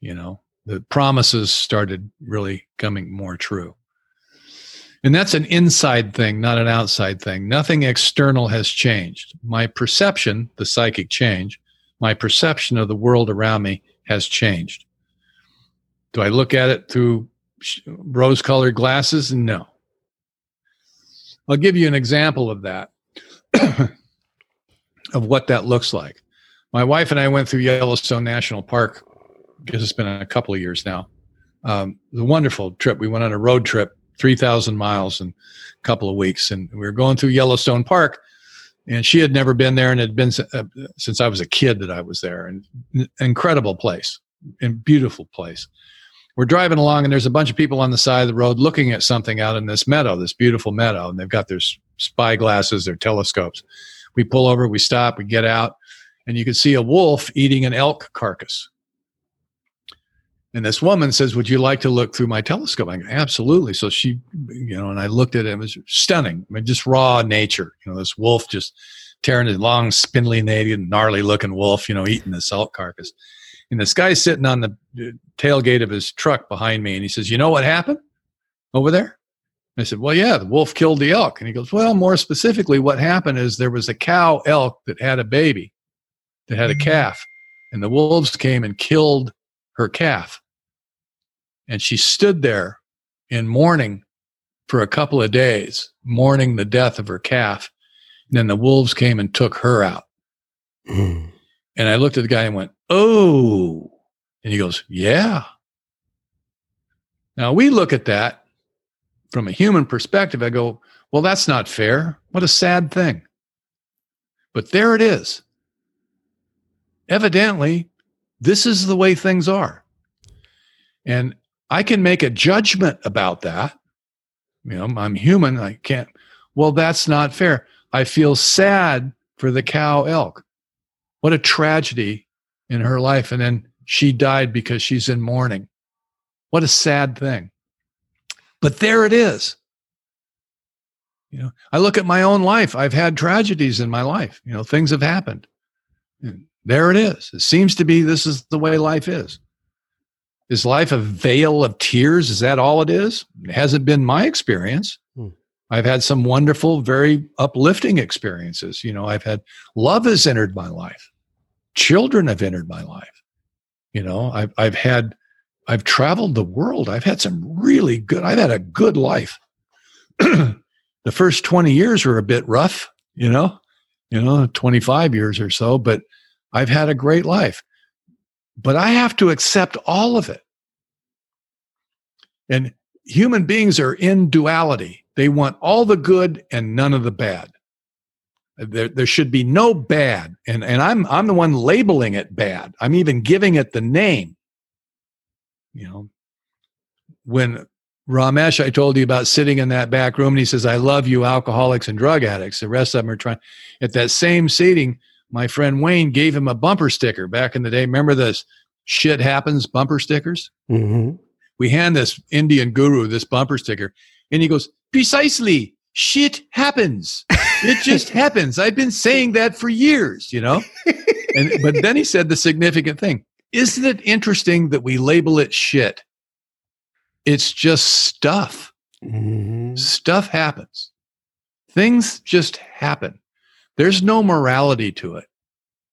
You know, the promises started really coming more true. And that's an inside thing, not an outside thing. Nothing external has changed. My perception, the psychic change, my perception of the world around me has changed. Do I look at it through rose colored glasses? No. I'll give you an example of that, of what that looks like. My wife and I went through Yellowstone National Park because it's been a couple of years now. Um, a wonderful trip. We went on a road trip, 3,000 miles in a couple of weeks, and we were going through Yellowstone Park. And she had never been there, and it had been uh, since I was a kid that I was there. And incredible place, and beautiful place. We're driving along, and there's a bunch of people on the side of the road looking at something out in this meadow, this beautiful meadow, and they've got their spy glasses, their telescopes. We pull over, we stop, we get out, and you can see a wolf eating an elk carcass. And this woman says, Would you like to look through my telescope? I go, Absolutely. So she, you know, and I looked at it, it was stunning. I mean, just raw nature. You know, this wolf just tearing a long, spindly, gnarly looking wolf, you know, eating this elk carcass. And this guy's sitting on the tailgate of his truck behind me, and he says, You know what happened over there? I said, Well, yeah, the wolf killed the elk. And he goes, Well, more specifically, what happened is there was a cow elk that had a baby, that had a mm-hmm. calf, and the wolves came and killed her calf. And she stood there in mourning for a couple of days, mourning the death of her calf. And then the wolves came and took her out. Mm. And I looked at the guy and went, Oh. And he goes, Yeah. Now we look at that from a human perspective. I go, Well, that's not fair. What a sad thing. But there it is. Evidently, this is the way things are. And I can make a judgment about that. You know, I'm human. I can't. Well, that's not fair. I feel sad for the cow elk. What a tragedy in her life. And then she died because she's in mourning. What a sad thing. But there it is. You know, I look at my own life. I've had tragedies in my life. You know, things have happened. There it is. It seems to be this is the way life is. Is life a vale of tears? Is that all it is? It hasn't been my experience. Hmm. I've had some wonderful, very uplifting experiences. You know, I've had love has entered my life. Children have entered my life. You know, I've I've had I've traveled the world. I've had some really good. I've had a good life. the first 20 years were a bit rough, you know, you know, 25 years or so, but I've had a great life but I have to accept all of it. And human beings are in duality. They want all the good and none of the bad. There, there should be no bad. And, and I'm, I'm the one labeling it bad. I'm even giving it the name. You know, when Ramesh, I told you about sitting in that back room and he says, I love you, alcoholics and drug addicts. The rest of them are trying. At that same seating, my friend Wayne gave him a bumper sticker back in the day. Remember this shit happens bumper stickers? Mm-hmm. We hand this Indian guru this bumper sticker, and he goes, Precisely, shit happens. It just happens. I've been saying that for years, you know? And but then he said the significant thing. Isn't it interesting that we label it shit? It's just stuff. Mm-hmm. Stuff happens. Things just happen. There's no morality to it.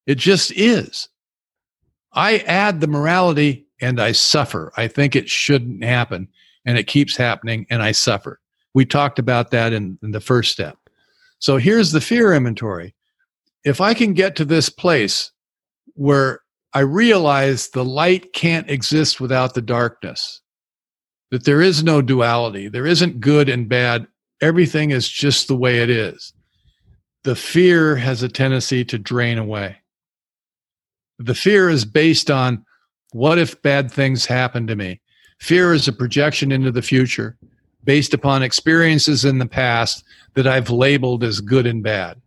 It just is. I add the morality and I suffer. I think it shouldn't happen and it keeps happening and I suffer. We talked about that in, in the first step. So here's the fear inventory. If I can get to this place where I realize the light can't exist without the darkness, that there is no duality, there isn't good and bad, everything is just the way it is the fear has a tendency to drain away. The fear is based on what if bad things happen to me? Fear is a projection into the future based upon experiences in the past that I've labeled as good and bad.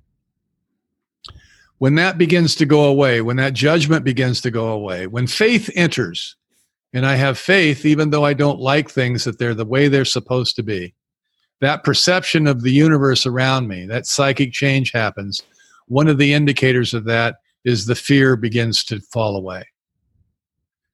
When that begins to go away, when that judgment begins to go away, when faith enters, and I have faith even though I don't like things that they're the way they're supposed to be, that perception of the universe around me, that psychic change happens. One of the indicators of that is the fear begins to fall away.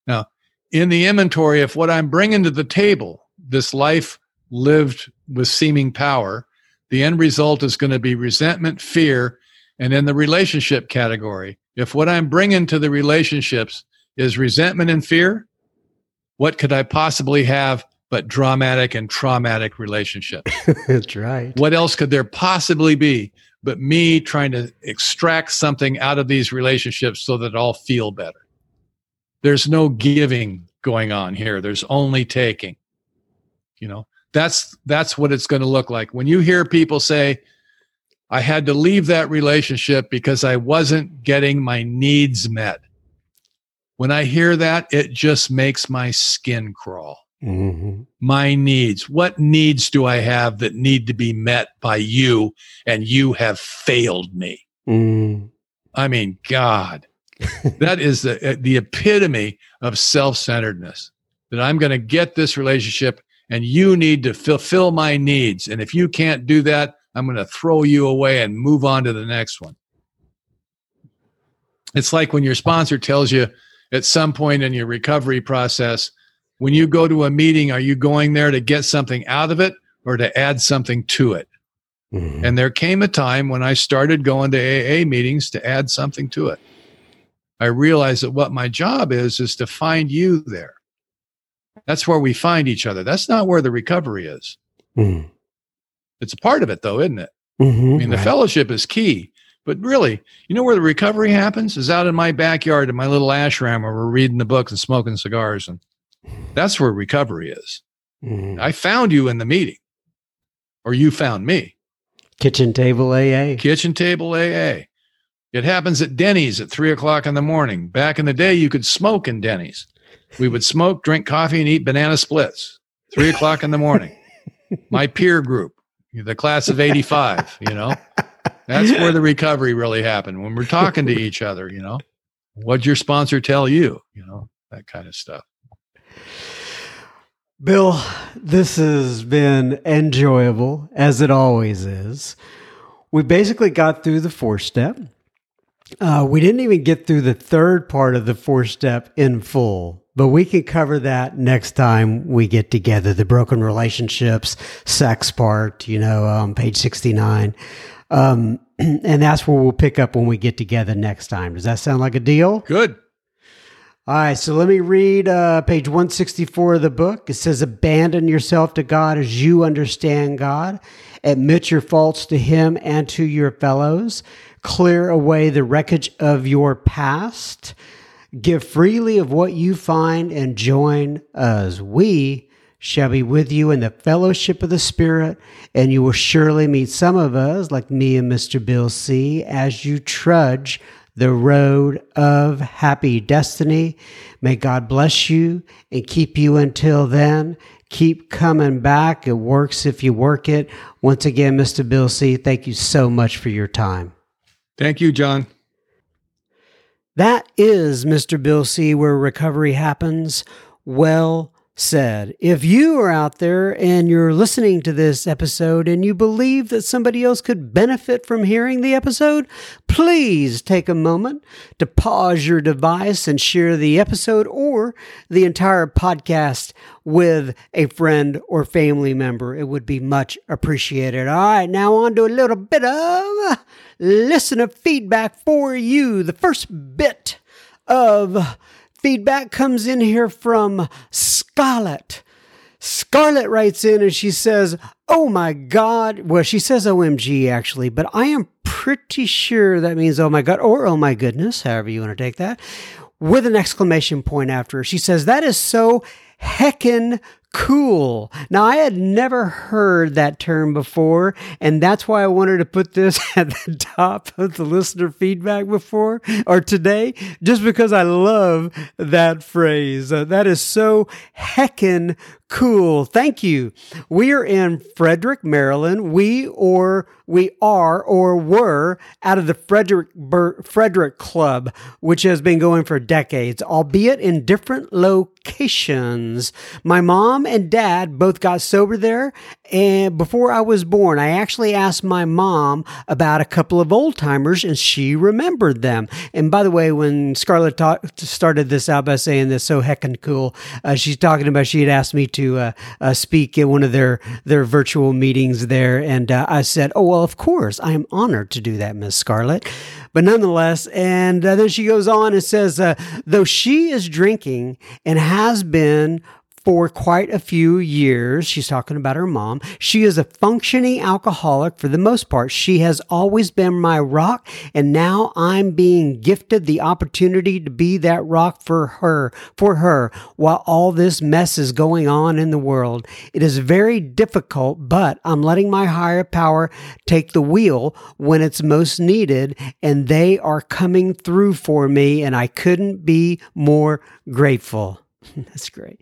Now, in the inventory, if what I'm bringing to the table, this life lived with seeming power, the end result is going to be resentment, fear, and in the relationship category, if what I'm bringing to the relationships is resentment and fear, what could I possibly have but dramatic and traumatic relationships? That's right. What else could there possibly be but me trying to extract something out of these relationships so that it all feel better? There's no giving going on here. There's only taking. You know, that's that's what it's going to look like. When you hear people say, I had to leave that relationship because I wasn't getting my needs met. When I hear that, it just makes my skin crawl. Mm-hmm. My needs. What needs do I have that need to be met by you and you have failed me? Mm. I mean, God, that is the, the epitome of self centeredness that I'm going to get this relationship and you need to fulfill my needs. And if you can't do that, I'm going to throw you away and move on to the next one. It's like when your sponsor tells you at some point in your recovery process, when you go to a meeting, are you going there to get something out of it or to add something to it? Mm-hmm. And there came a time when I started going to AA meetings to add something to it. I realized that what my job is, is to find you there. That's where we find each other. That's not where the recovery is. Mm-hmm. It's a part of it, though, isn't it? Mm-hmm, I mean, the right. fellowship is key. But really, you know where the recovery happens? Is out in my backyard in my little ashram where we're reading the books and smoking cigars. And that's where recovery is. Mm-hmm. I found you in the meeting, or you found me. Kitchen table AA. Kitchen table AA. It happens at Denny's at three o'clock in the morning. Back in the day, you could smoke in Denny's. We would smoke, drink coffee, and eat banana splits. Three o'clock in the morning. My peer group, the class of 85, you know, that's where the recovery really happened when we're talking to each other, you know. What'd your sponsor tell you? You know, that kind of stuff. Bill, this has been enjoyable as it always is. We basically got through the four step. Uh, we didn't even get through the third part of the four step in full, but we can cover that next time we get together. The broken relationships, sex part, you know, um, page 69. Um, and that's where we'll pick up when we get together next time. Does that sound like a deal? Good. All right, so let me read uh, page 164 of the book. It says, Abandon yourself to God as you understand God. Admit your faults to Him and to your fellows clear away the wreckage of your past, give freely of what you find, and join us. We shall be with you in the fellowship of the Spirit, and you will surely meet some of us, like me and Mr. Bill C., as you trudge the road of happy destiny. May God bless you and keep you until then. Keep coming back. It works if you work it. Once again, Mr. Bill C., thank you so much for your time. Thank you, John. That is Mr. Bill C., where recovery happens. Well said. If you are out there and you're listening to this episode and you believe that somebody else could benefit from hearing the episode, please take a moment to pause your device and share the episode or the entire podcast with a friend or family member. It would be much appreciated. All right, now on to a little bit of listener feedback for you. The first bit of feedback comes in here from Scarlett. Scarlett writes in and she says, Oh my God. Well, she says OMG actually, but I am pretty sure that means oh my God or oh my goodness, however you want to take that, with an exclamation point after. She says, That is so heckin' cool. Now, I had never heard that term before, and that's why I wanted to put this at the top of the listener feedback before or today, just because I love that phrase. Uh, that is so heckin' Cool. Thank you. We are in Frederick, Maryland. We or we are or were out of the Frederick Frederick Club, which has been going for decades, albeit in different locations. My mom and dad both got sober there, and before I was born, I actually asked my mom about a couple of old timers, and she remembered them. And by the way, when Scarlett ta- started this out by saying this so heckin' cool, uh, she's talking about she had asked me to uh, uh, speak at one of their their virtual meetings there, and uh, I said, "Oh well." Well, of course, I am honored to do that, Miss Scarlett. But nonetheless, and uh, then she goes on and says, uh, though she is drinking and has been for quite a few years. She's talking about her mom. She is a functioning alcoholic for the most part. She has always been my rock, and now I'm being gifted the opportunity to be that rock for her, for her, while all this mess is going on in the world. It is very difficult, but I'm letting my higher power take the wheel when it's most needed, and they are coming through for me, and I couldn't be more grateful. That's great.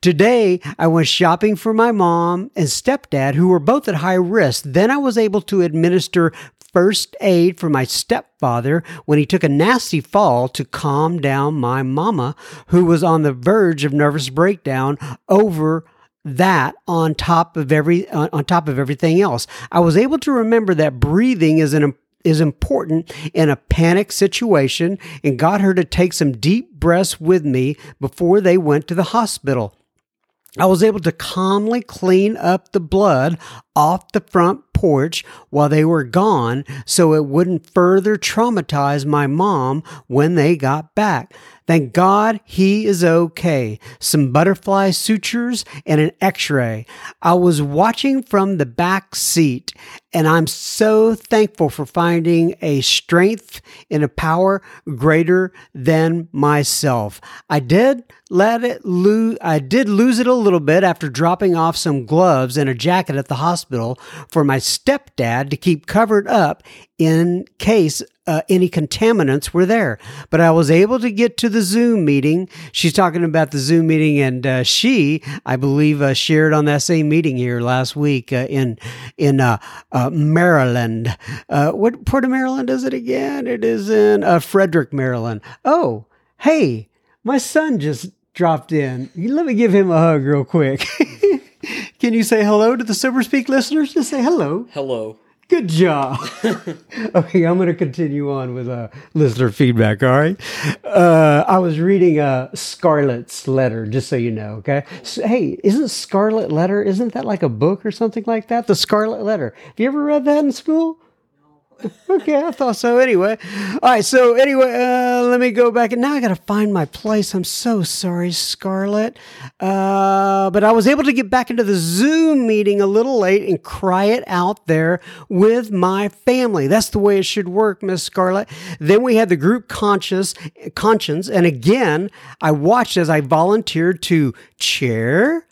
Today, I went shopping for my mom and stepdad, who were both at high risk. Then I was able to administer first aid for my stepfather when he took a nasty fall to calm down my mama, who was on the verge of nervous breakdown over that on top of every on top of everything else. I was able to remember that breathing is an is important in a panic situation and got her to take some deep breaths with me before they went to the hospital. I was able to calmly clean up the blood off the front porch while they were gone so it wouldn't further traumatize my mom when they got back. Thank God he is okay. Some butterfly sutures and an x ray. I was watching from the back seat and I'm so thankful for finding a strength in a power greater than myself. I did let it lose, I did lose it a little bit after dropping off some gloves and a jacket at the hospital for my stepdad to keep covered up in case uh, any contaminants were there. But I was able to get to the Zoom meeting. She's talking about the Zoom meeting, and uh, she, I believe, uh, shared on that same meeting here last week uh, in in uh, uh, Maryland. what part of Maryland is it again? It is in Frederick, Maryland. Oh, hey, my son just dropped in. Let me give him a hug real quick. Can you say hello to the Sober Speak listeners? Just say hello. Hello. Good job. okay, I'm going to continue on with uh, listener feedback. All right. Uh, I was reading uh, Scarlet's letter, just so you know. Okay. So, hey, isn't Scarlet Letter? Isn't that like a book or something like that? The Scarlet Letter. Have you ever read that in school? okay, I thought so. Anyway, all right. So anyway, uh, let me go back and now I got to find my place. I'm so sorry, Scarlett. Uh, but I was able to get back into the Zoom meeting a little late and cry it out there with my family. That's the way it should work, Miss Scarlett. Then we had the group conscious conscience, and again, I watched as I volunteered to chair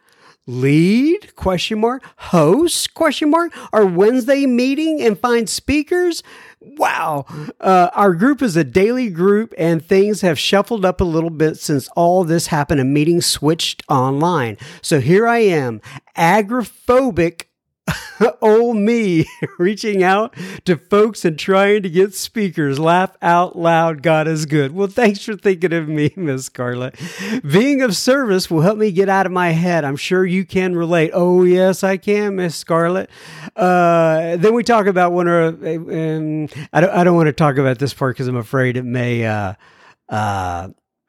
lead question mark host question mark our wednesday meeting and find speakers? Wow. Uh, our group is a daily group and things have shuffled up a little bit since all this happened and meetings switched online. So here i am agoraphobic old me reaching out to folks and trying to get speakers. Laugh out loud. God is good. Well, thanks for thinking of me, Miss Scarlett. Being of service will help me get out of my head. I'm sure you can relate. Oh, yes, I can, Miss Scarlett. Uh, then we talk about one or um, I don't, I don't want to talk about this part because I'm afraid it may, uh, uh,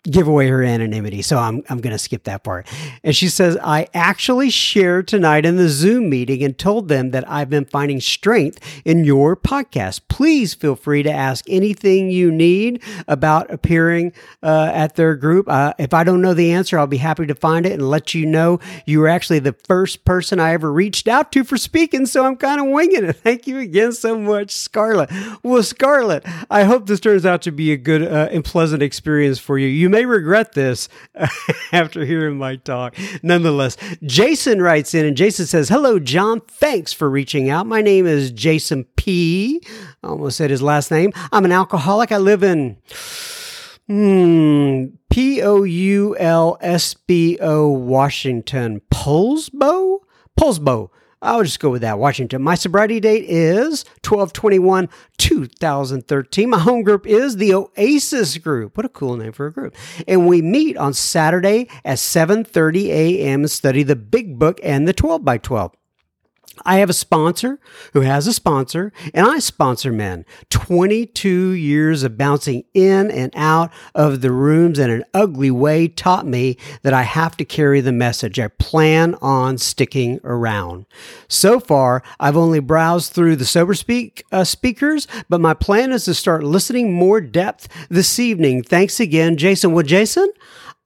give away her anonymity. So I'm, I'm going to skip that part. And she says, I actually shared tonight in the Zoom meeting and told them that I've been finding strength in your podcast. Please feel free to ask anything you need about appearing uh, at their group. Uh, if I don't know the answer, I'll be happy to find it and let you know you were actually the first person I ever reached out to for speaking. So I'm kind of winging it. Thank you again so much, Scarlett. Well, Scarlett, I hope this turns out to be a good uh, and pleasant experience for you. You may regret this after hearing my talk. Nonetheless, Jason writes in and Jason says, Hello, John. Thanks for reaching out. My name is Jason P. I almost said his last name. I'm an alcoholic. I live in. Hmm, P O U L S B O Washington Poulsbo? Poulsbo. I'll just go with that. Washington. My sobriety date is 1221 2013. My home group is the Oasis Group. What a cool name for a group. And we meet on Saturday at 7:30 a.m. and study the Big Book and the 12 by 12. I have a sponsor who has a sponsor, and I sponsor men. 22 years of bouncing in and out of the rooms in an ugly way taught me that I have to carry the message. I plan on sticking around. So far, I've only browsed through the sober speak uh, speakers, but my plan is to start listening more depth this evening. Thanks again, Jason. Well, Jason,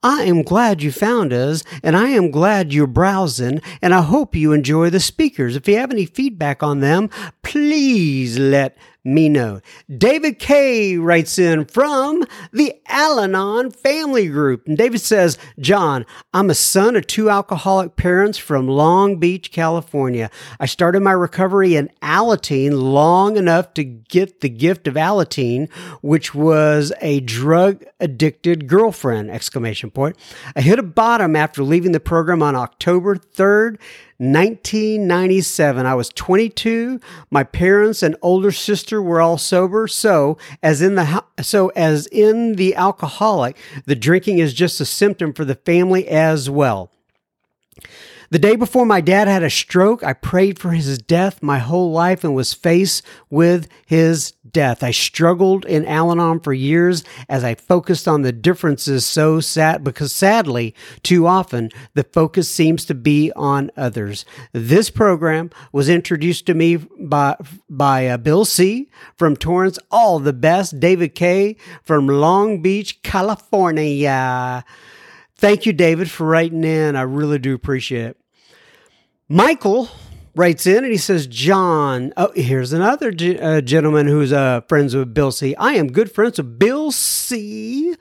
I am glad you found us, and I am glad you're browsing, and I hope you enjoy the speakers. If you have any feedback on them, please let me know. David K writes in from the Al Anon family group. And David says, John, I'm a son of two alcoholic parents from Long Beach, California. I started my recovery in Alateen long enough to get the gift of Alateen, which was a drug addicted girlfriend, exclamation point. I hit a bottom after leaving the program on October 3rd, 1997. I was 22. My parents and older sister were all sober. So, as in the so as in the alcoholic, the drinking is just a symptom for the family as well. The day before my dad had a stroke, I prayed for his death my whole life and was faced with his death. I struggled in Al Anon for years as I focused on the differences so sad because sadly, too often, the focus seems to be on others. This program was introduced to me by, by uh, Bill C. from Torrance, all the best, David K. from Long Beach, California. Thank you, David, for writing in. I really do appreciate it. Michael writes in and he says, John, oh, here's another uh, gentleman who's uh, friends with Bill C. I am good friends with Bill C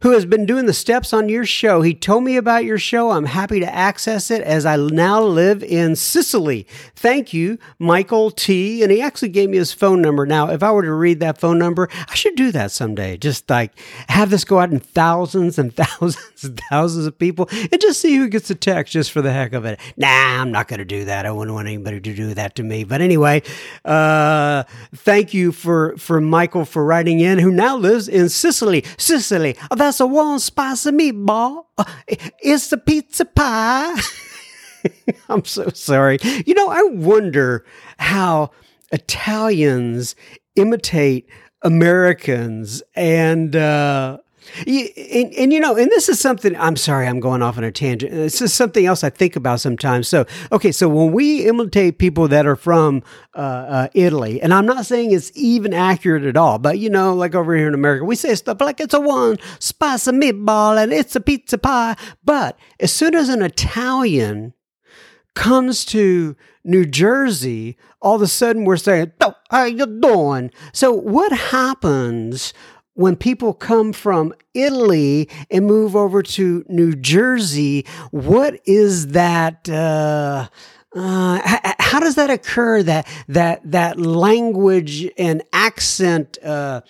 who has been doing the steps on your show. He told me about your show. I'm happy to access it as I now live in Sicily. Thank you, Michael T. And he actually gave me his phone number. Now, if I were to read that phone number, I should do that someday. Just like have this go out in thousands and thousands and thousands of people and just see who gets a text just for the heck of it. Nah, I'm not going to do that. I wouldn't want anybody to do that to me. But anyway, uh, thank you for, for Michael for writing in, who now lives in Sicily. Sicily. Oh, that's a one spicy meatball. It's the pizza pie. I'm so sorry. You know, I wonder how Italians imitate Americans and uh, and, and, you know, and this is something, I'm sorry, I'm going off on a tangent. This is something else I think about sometimes. So, okay, so when we imitate people that are from uh, uh, Italy, and I'm not saying it's even accurate at all, but you know, like over here in America, we say stuff like it's a one spicy meatball and it's a pizza pie. But as soon as an Italian comes to New Jersey, all of a sudden we're saying, oh, how you doing? So what happens when people come from Italy and move over to New Jersey, what is that? Uh, uh, how does that occur? That that that language and accent uh,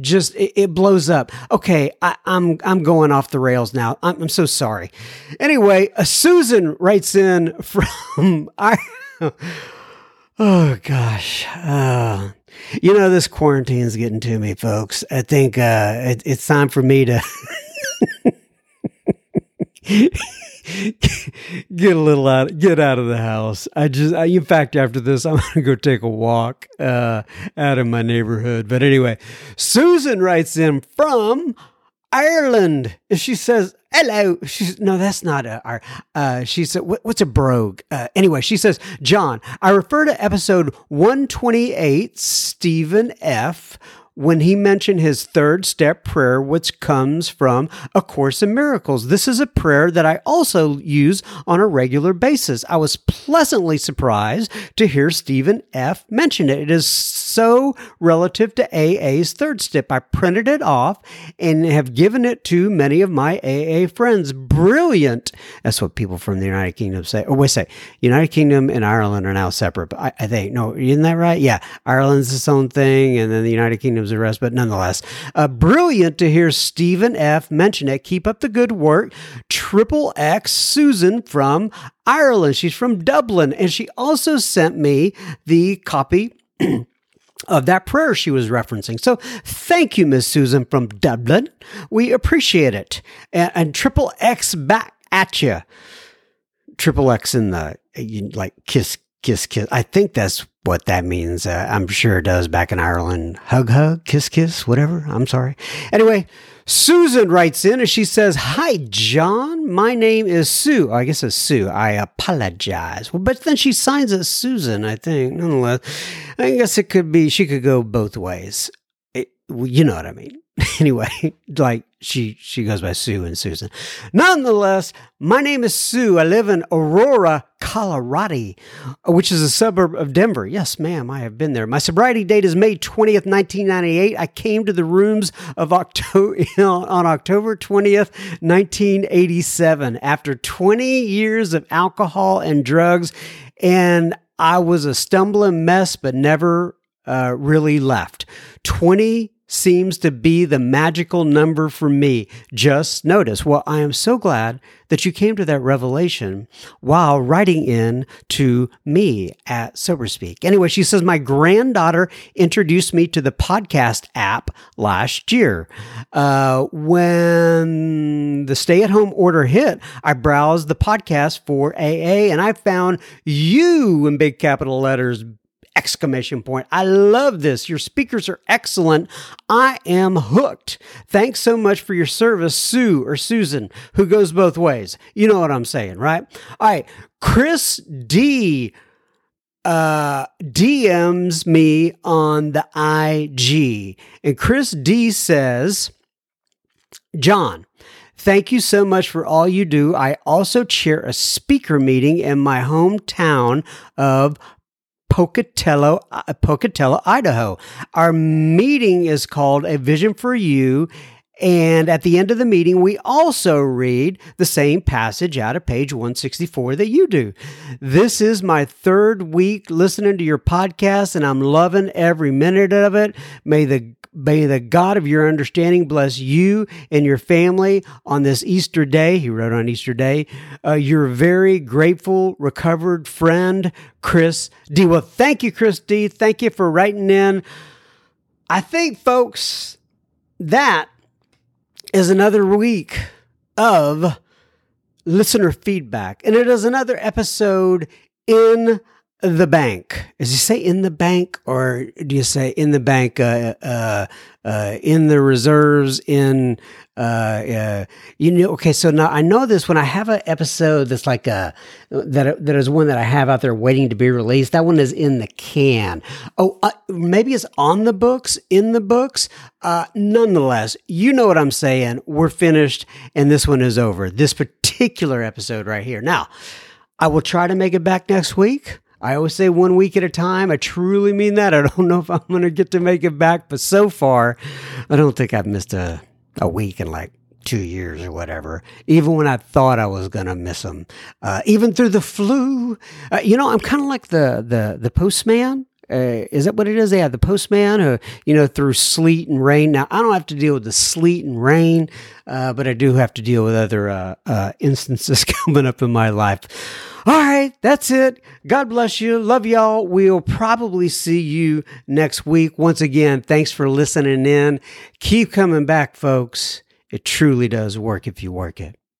just it, it, blows up. Okay, I, am I'm, I'm going off the rails now. I'm, I'm so sorry. Anyway, uh, Susan writes in from I. oh gosh. Uh, you know, this quarantine is getting to me, folks. I think uh, it, it's time for me to get a little out, get out of the house. I just, I, in fact, after this, I'm gonna go take a walk uh, out of my neighborhood. But anyway, Susan writes in from Ireland. She says, hello. She's, no, that's not a, uh, she said, what, what's a brogue? Uh, anyway, she says, John, I refer to episode 128, Stephen F., when he mentioned his third step prayer, which comes from A Course in Miracles. This is a prayer that I also use on a regular basis. I was pleasantly surprised to hear Stephen F. mention it. It is so relative to AA's third step. I printed it off and have given it to many of my AA friends. Brilliant. That's what people from the United Kingdom say. Or wait, say United Kingdom and Ireland are now separate. But I, I think no, isn't that right? Yeah, Ireland's its own thing, and then the United Kingdom times the rest, but nonetheless, uh, brilliant to hear Stephen F. mention it. Keep up the good work. Triple X Susan from Ireland. She's from Dublin, and she also sent me the copy. of that prayer she was referencing. So thank you, Miss Susan from Dublin. We appreciate it. And, and triple X back at you. Triple X in the, like, kiss, kiss, kiss. I think that's what that means. Uh, I'm sure it does back in Ireland. Hug, hug, kiss, kiss, whatever. I'm sorry. Anyway, Susan writes in and she says, Hi, John. My name is Sue. Oh, I guess it's Sue. I apologize. Well, but then she signs it Susan, I think. Nonetheless, I guess it could be, she could go both ways. It, you know what I mean. anyway, like she she goes by Sue and Susan. Nonetheless, my name is Sue. I live in Aurora, Colorado, which is a suburb of Denver. Yes, ma'am, I have been there. My sobriety date is May 20th, 1998. I came to the rooms of October on October 20th, 1987 after 20 years of alcohol and drugs and I was a stumbling mess but never uh, really left. 20 seems to be the magical number for me. Just notice. Well, I am so glad that you came to that revelation while writing in to me at SoberSpeak. Anyway, she says, My granddaughter introduced me to the podcast app last year. Uh, when the stay at home order hit, I browsed the podcast for AA and I found you in big capital letters exclamation point. I love this. Your speakers are excellent. I am hooked. Thanks so much for your service, Sue or Susan, who goes both ways. You know what I'm saying, right? All right. Chris D uh, DMs me on the IG. And Chris D says, John, Thank you so much for all you do. I also chair a speaker meeting in my hometown of Pocatello, uh, Pocatello, Idaho. Our meeting is called A Vision for You. And at the end of the meeting, we also read the same passage out of page 164 that you do. This is my third week listening to your podcast, and I'm loving every minute of it. May the May the God of your understanding bless you and your family on this Easter day. He wrote on Easter Day. Uh, your very grateful, recovered friend, Chris D. Well, thank you, Chris D. Thank you for writing in. I think, folks, that is another week of listener feedback. And it is another episode in the bank. Does he say in the bank or do you say in the bank, uh, uh, uh, in the reserves, in, uh, uh, you know, okay. So now I know this when I have an episode that's like a, that, that is one that I have out there waiting to be released. That one is in the can. Oh, uh, maybe it's on the books, in the books. nonetheless, you know what I'm saying. We're finished and this one is over. This particular episode right here. Now, I will try to make it back next week. I always say one week at a time. I truly mean that. I don't know if I'm going to get to make it back, but so far, I don't think I've missed a, a week in like two years or whatever, even when I thought I was going to miss them. Uh, even through the flu, uh, you know, I'm kind of like the, the, the postman. Uh, is that what it is? Yeah, the postman, who, you know, through sleet and rain. Now, I don't have to deal with the sleet and rain, uh, but I do have to deal with other uh, uh instances coming up in my life. All right, that's it. God bless you. Love y'all. We'll probably see you next week. Once again, thanks for listening in. Keep coming back, folks. It truly does work if you work it.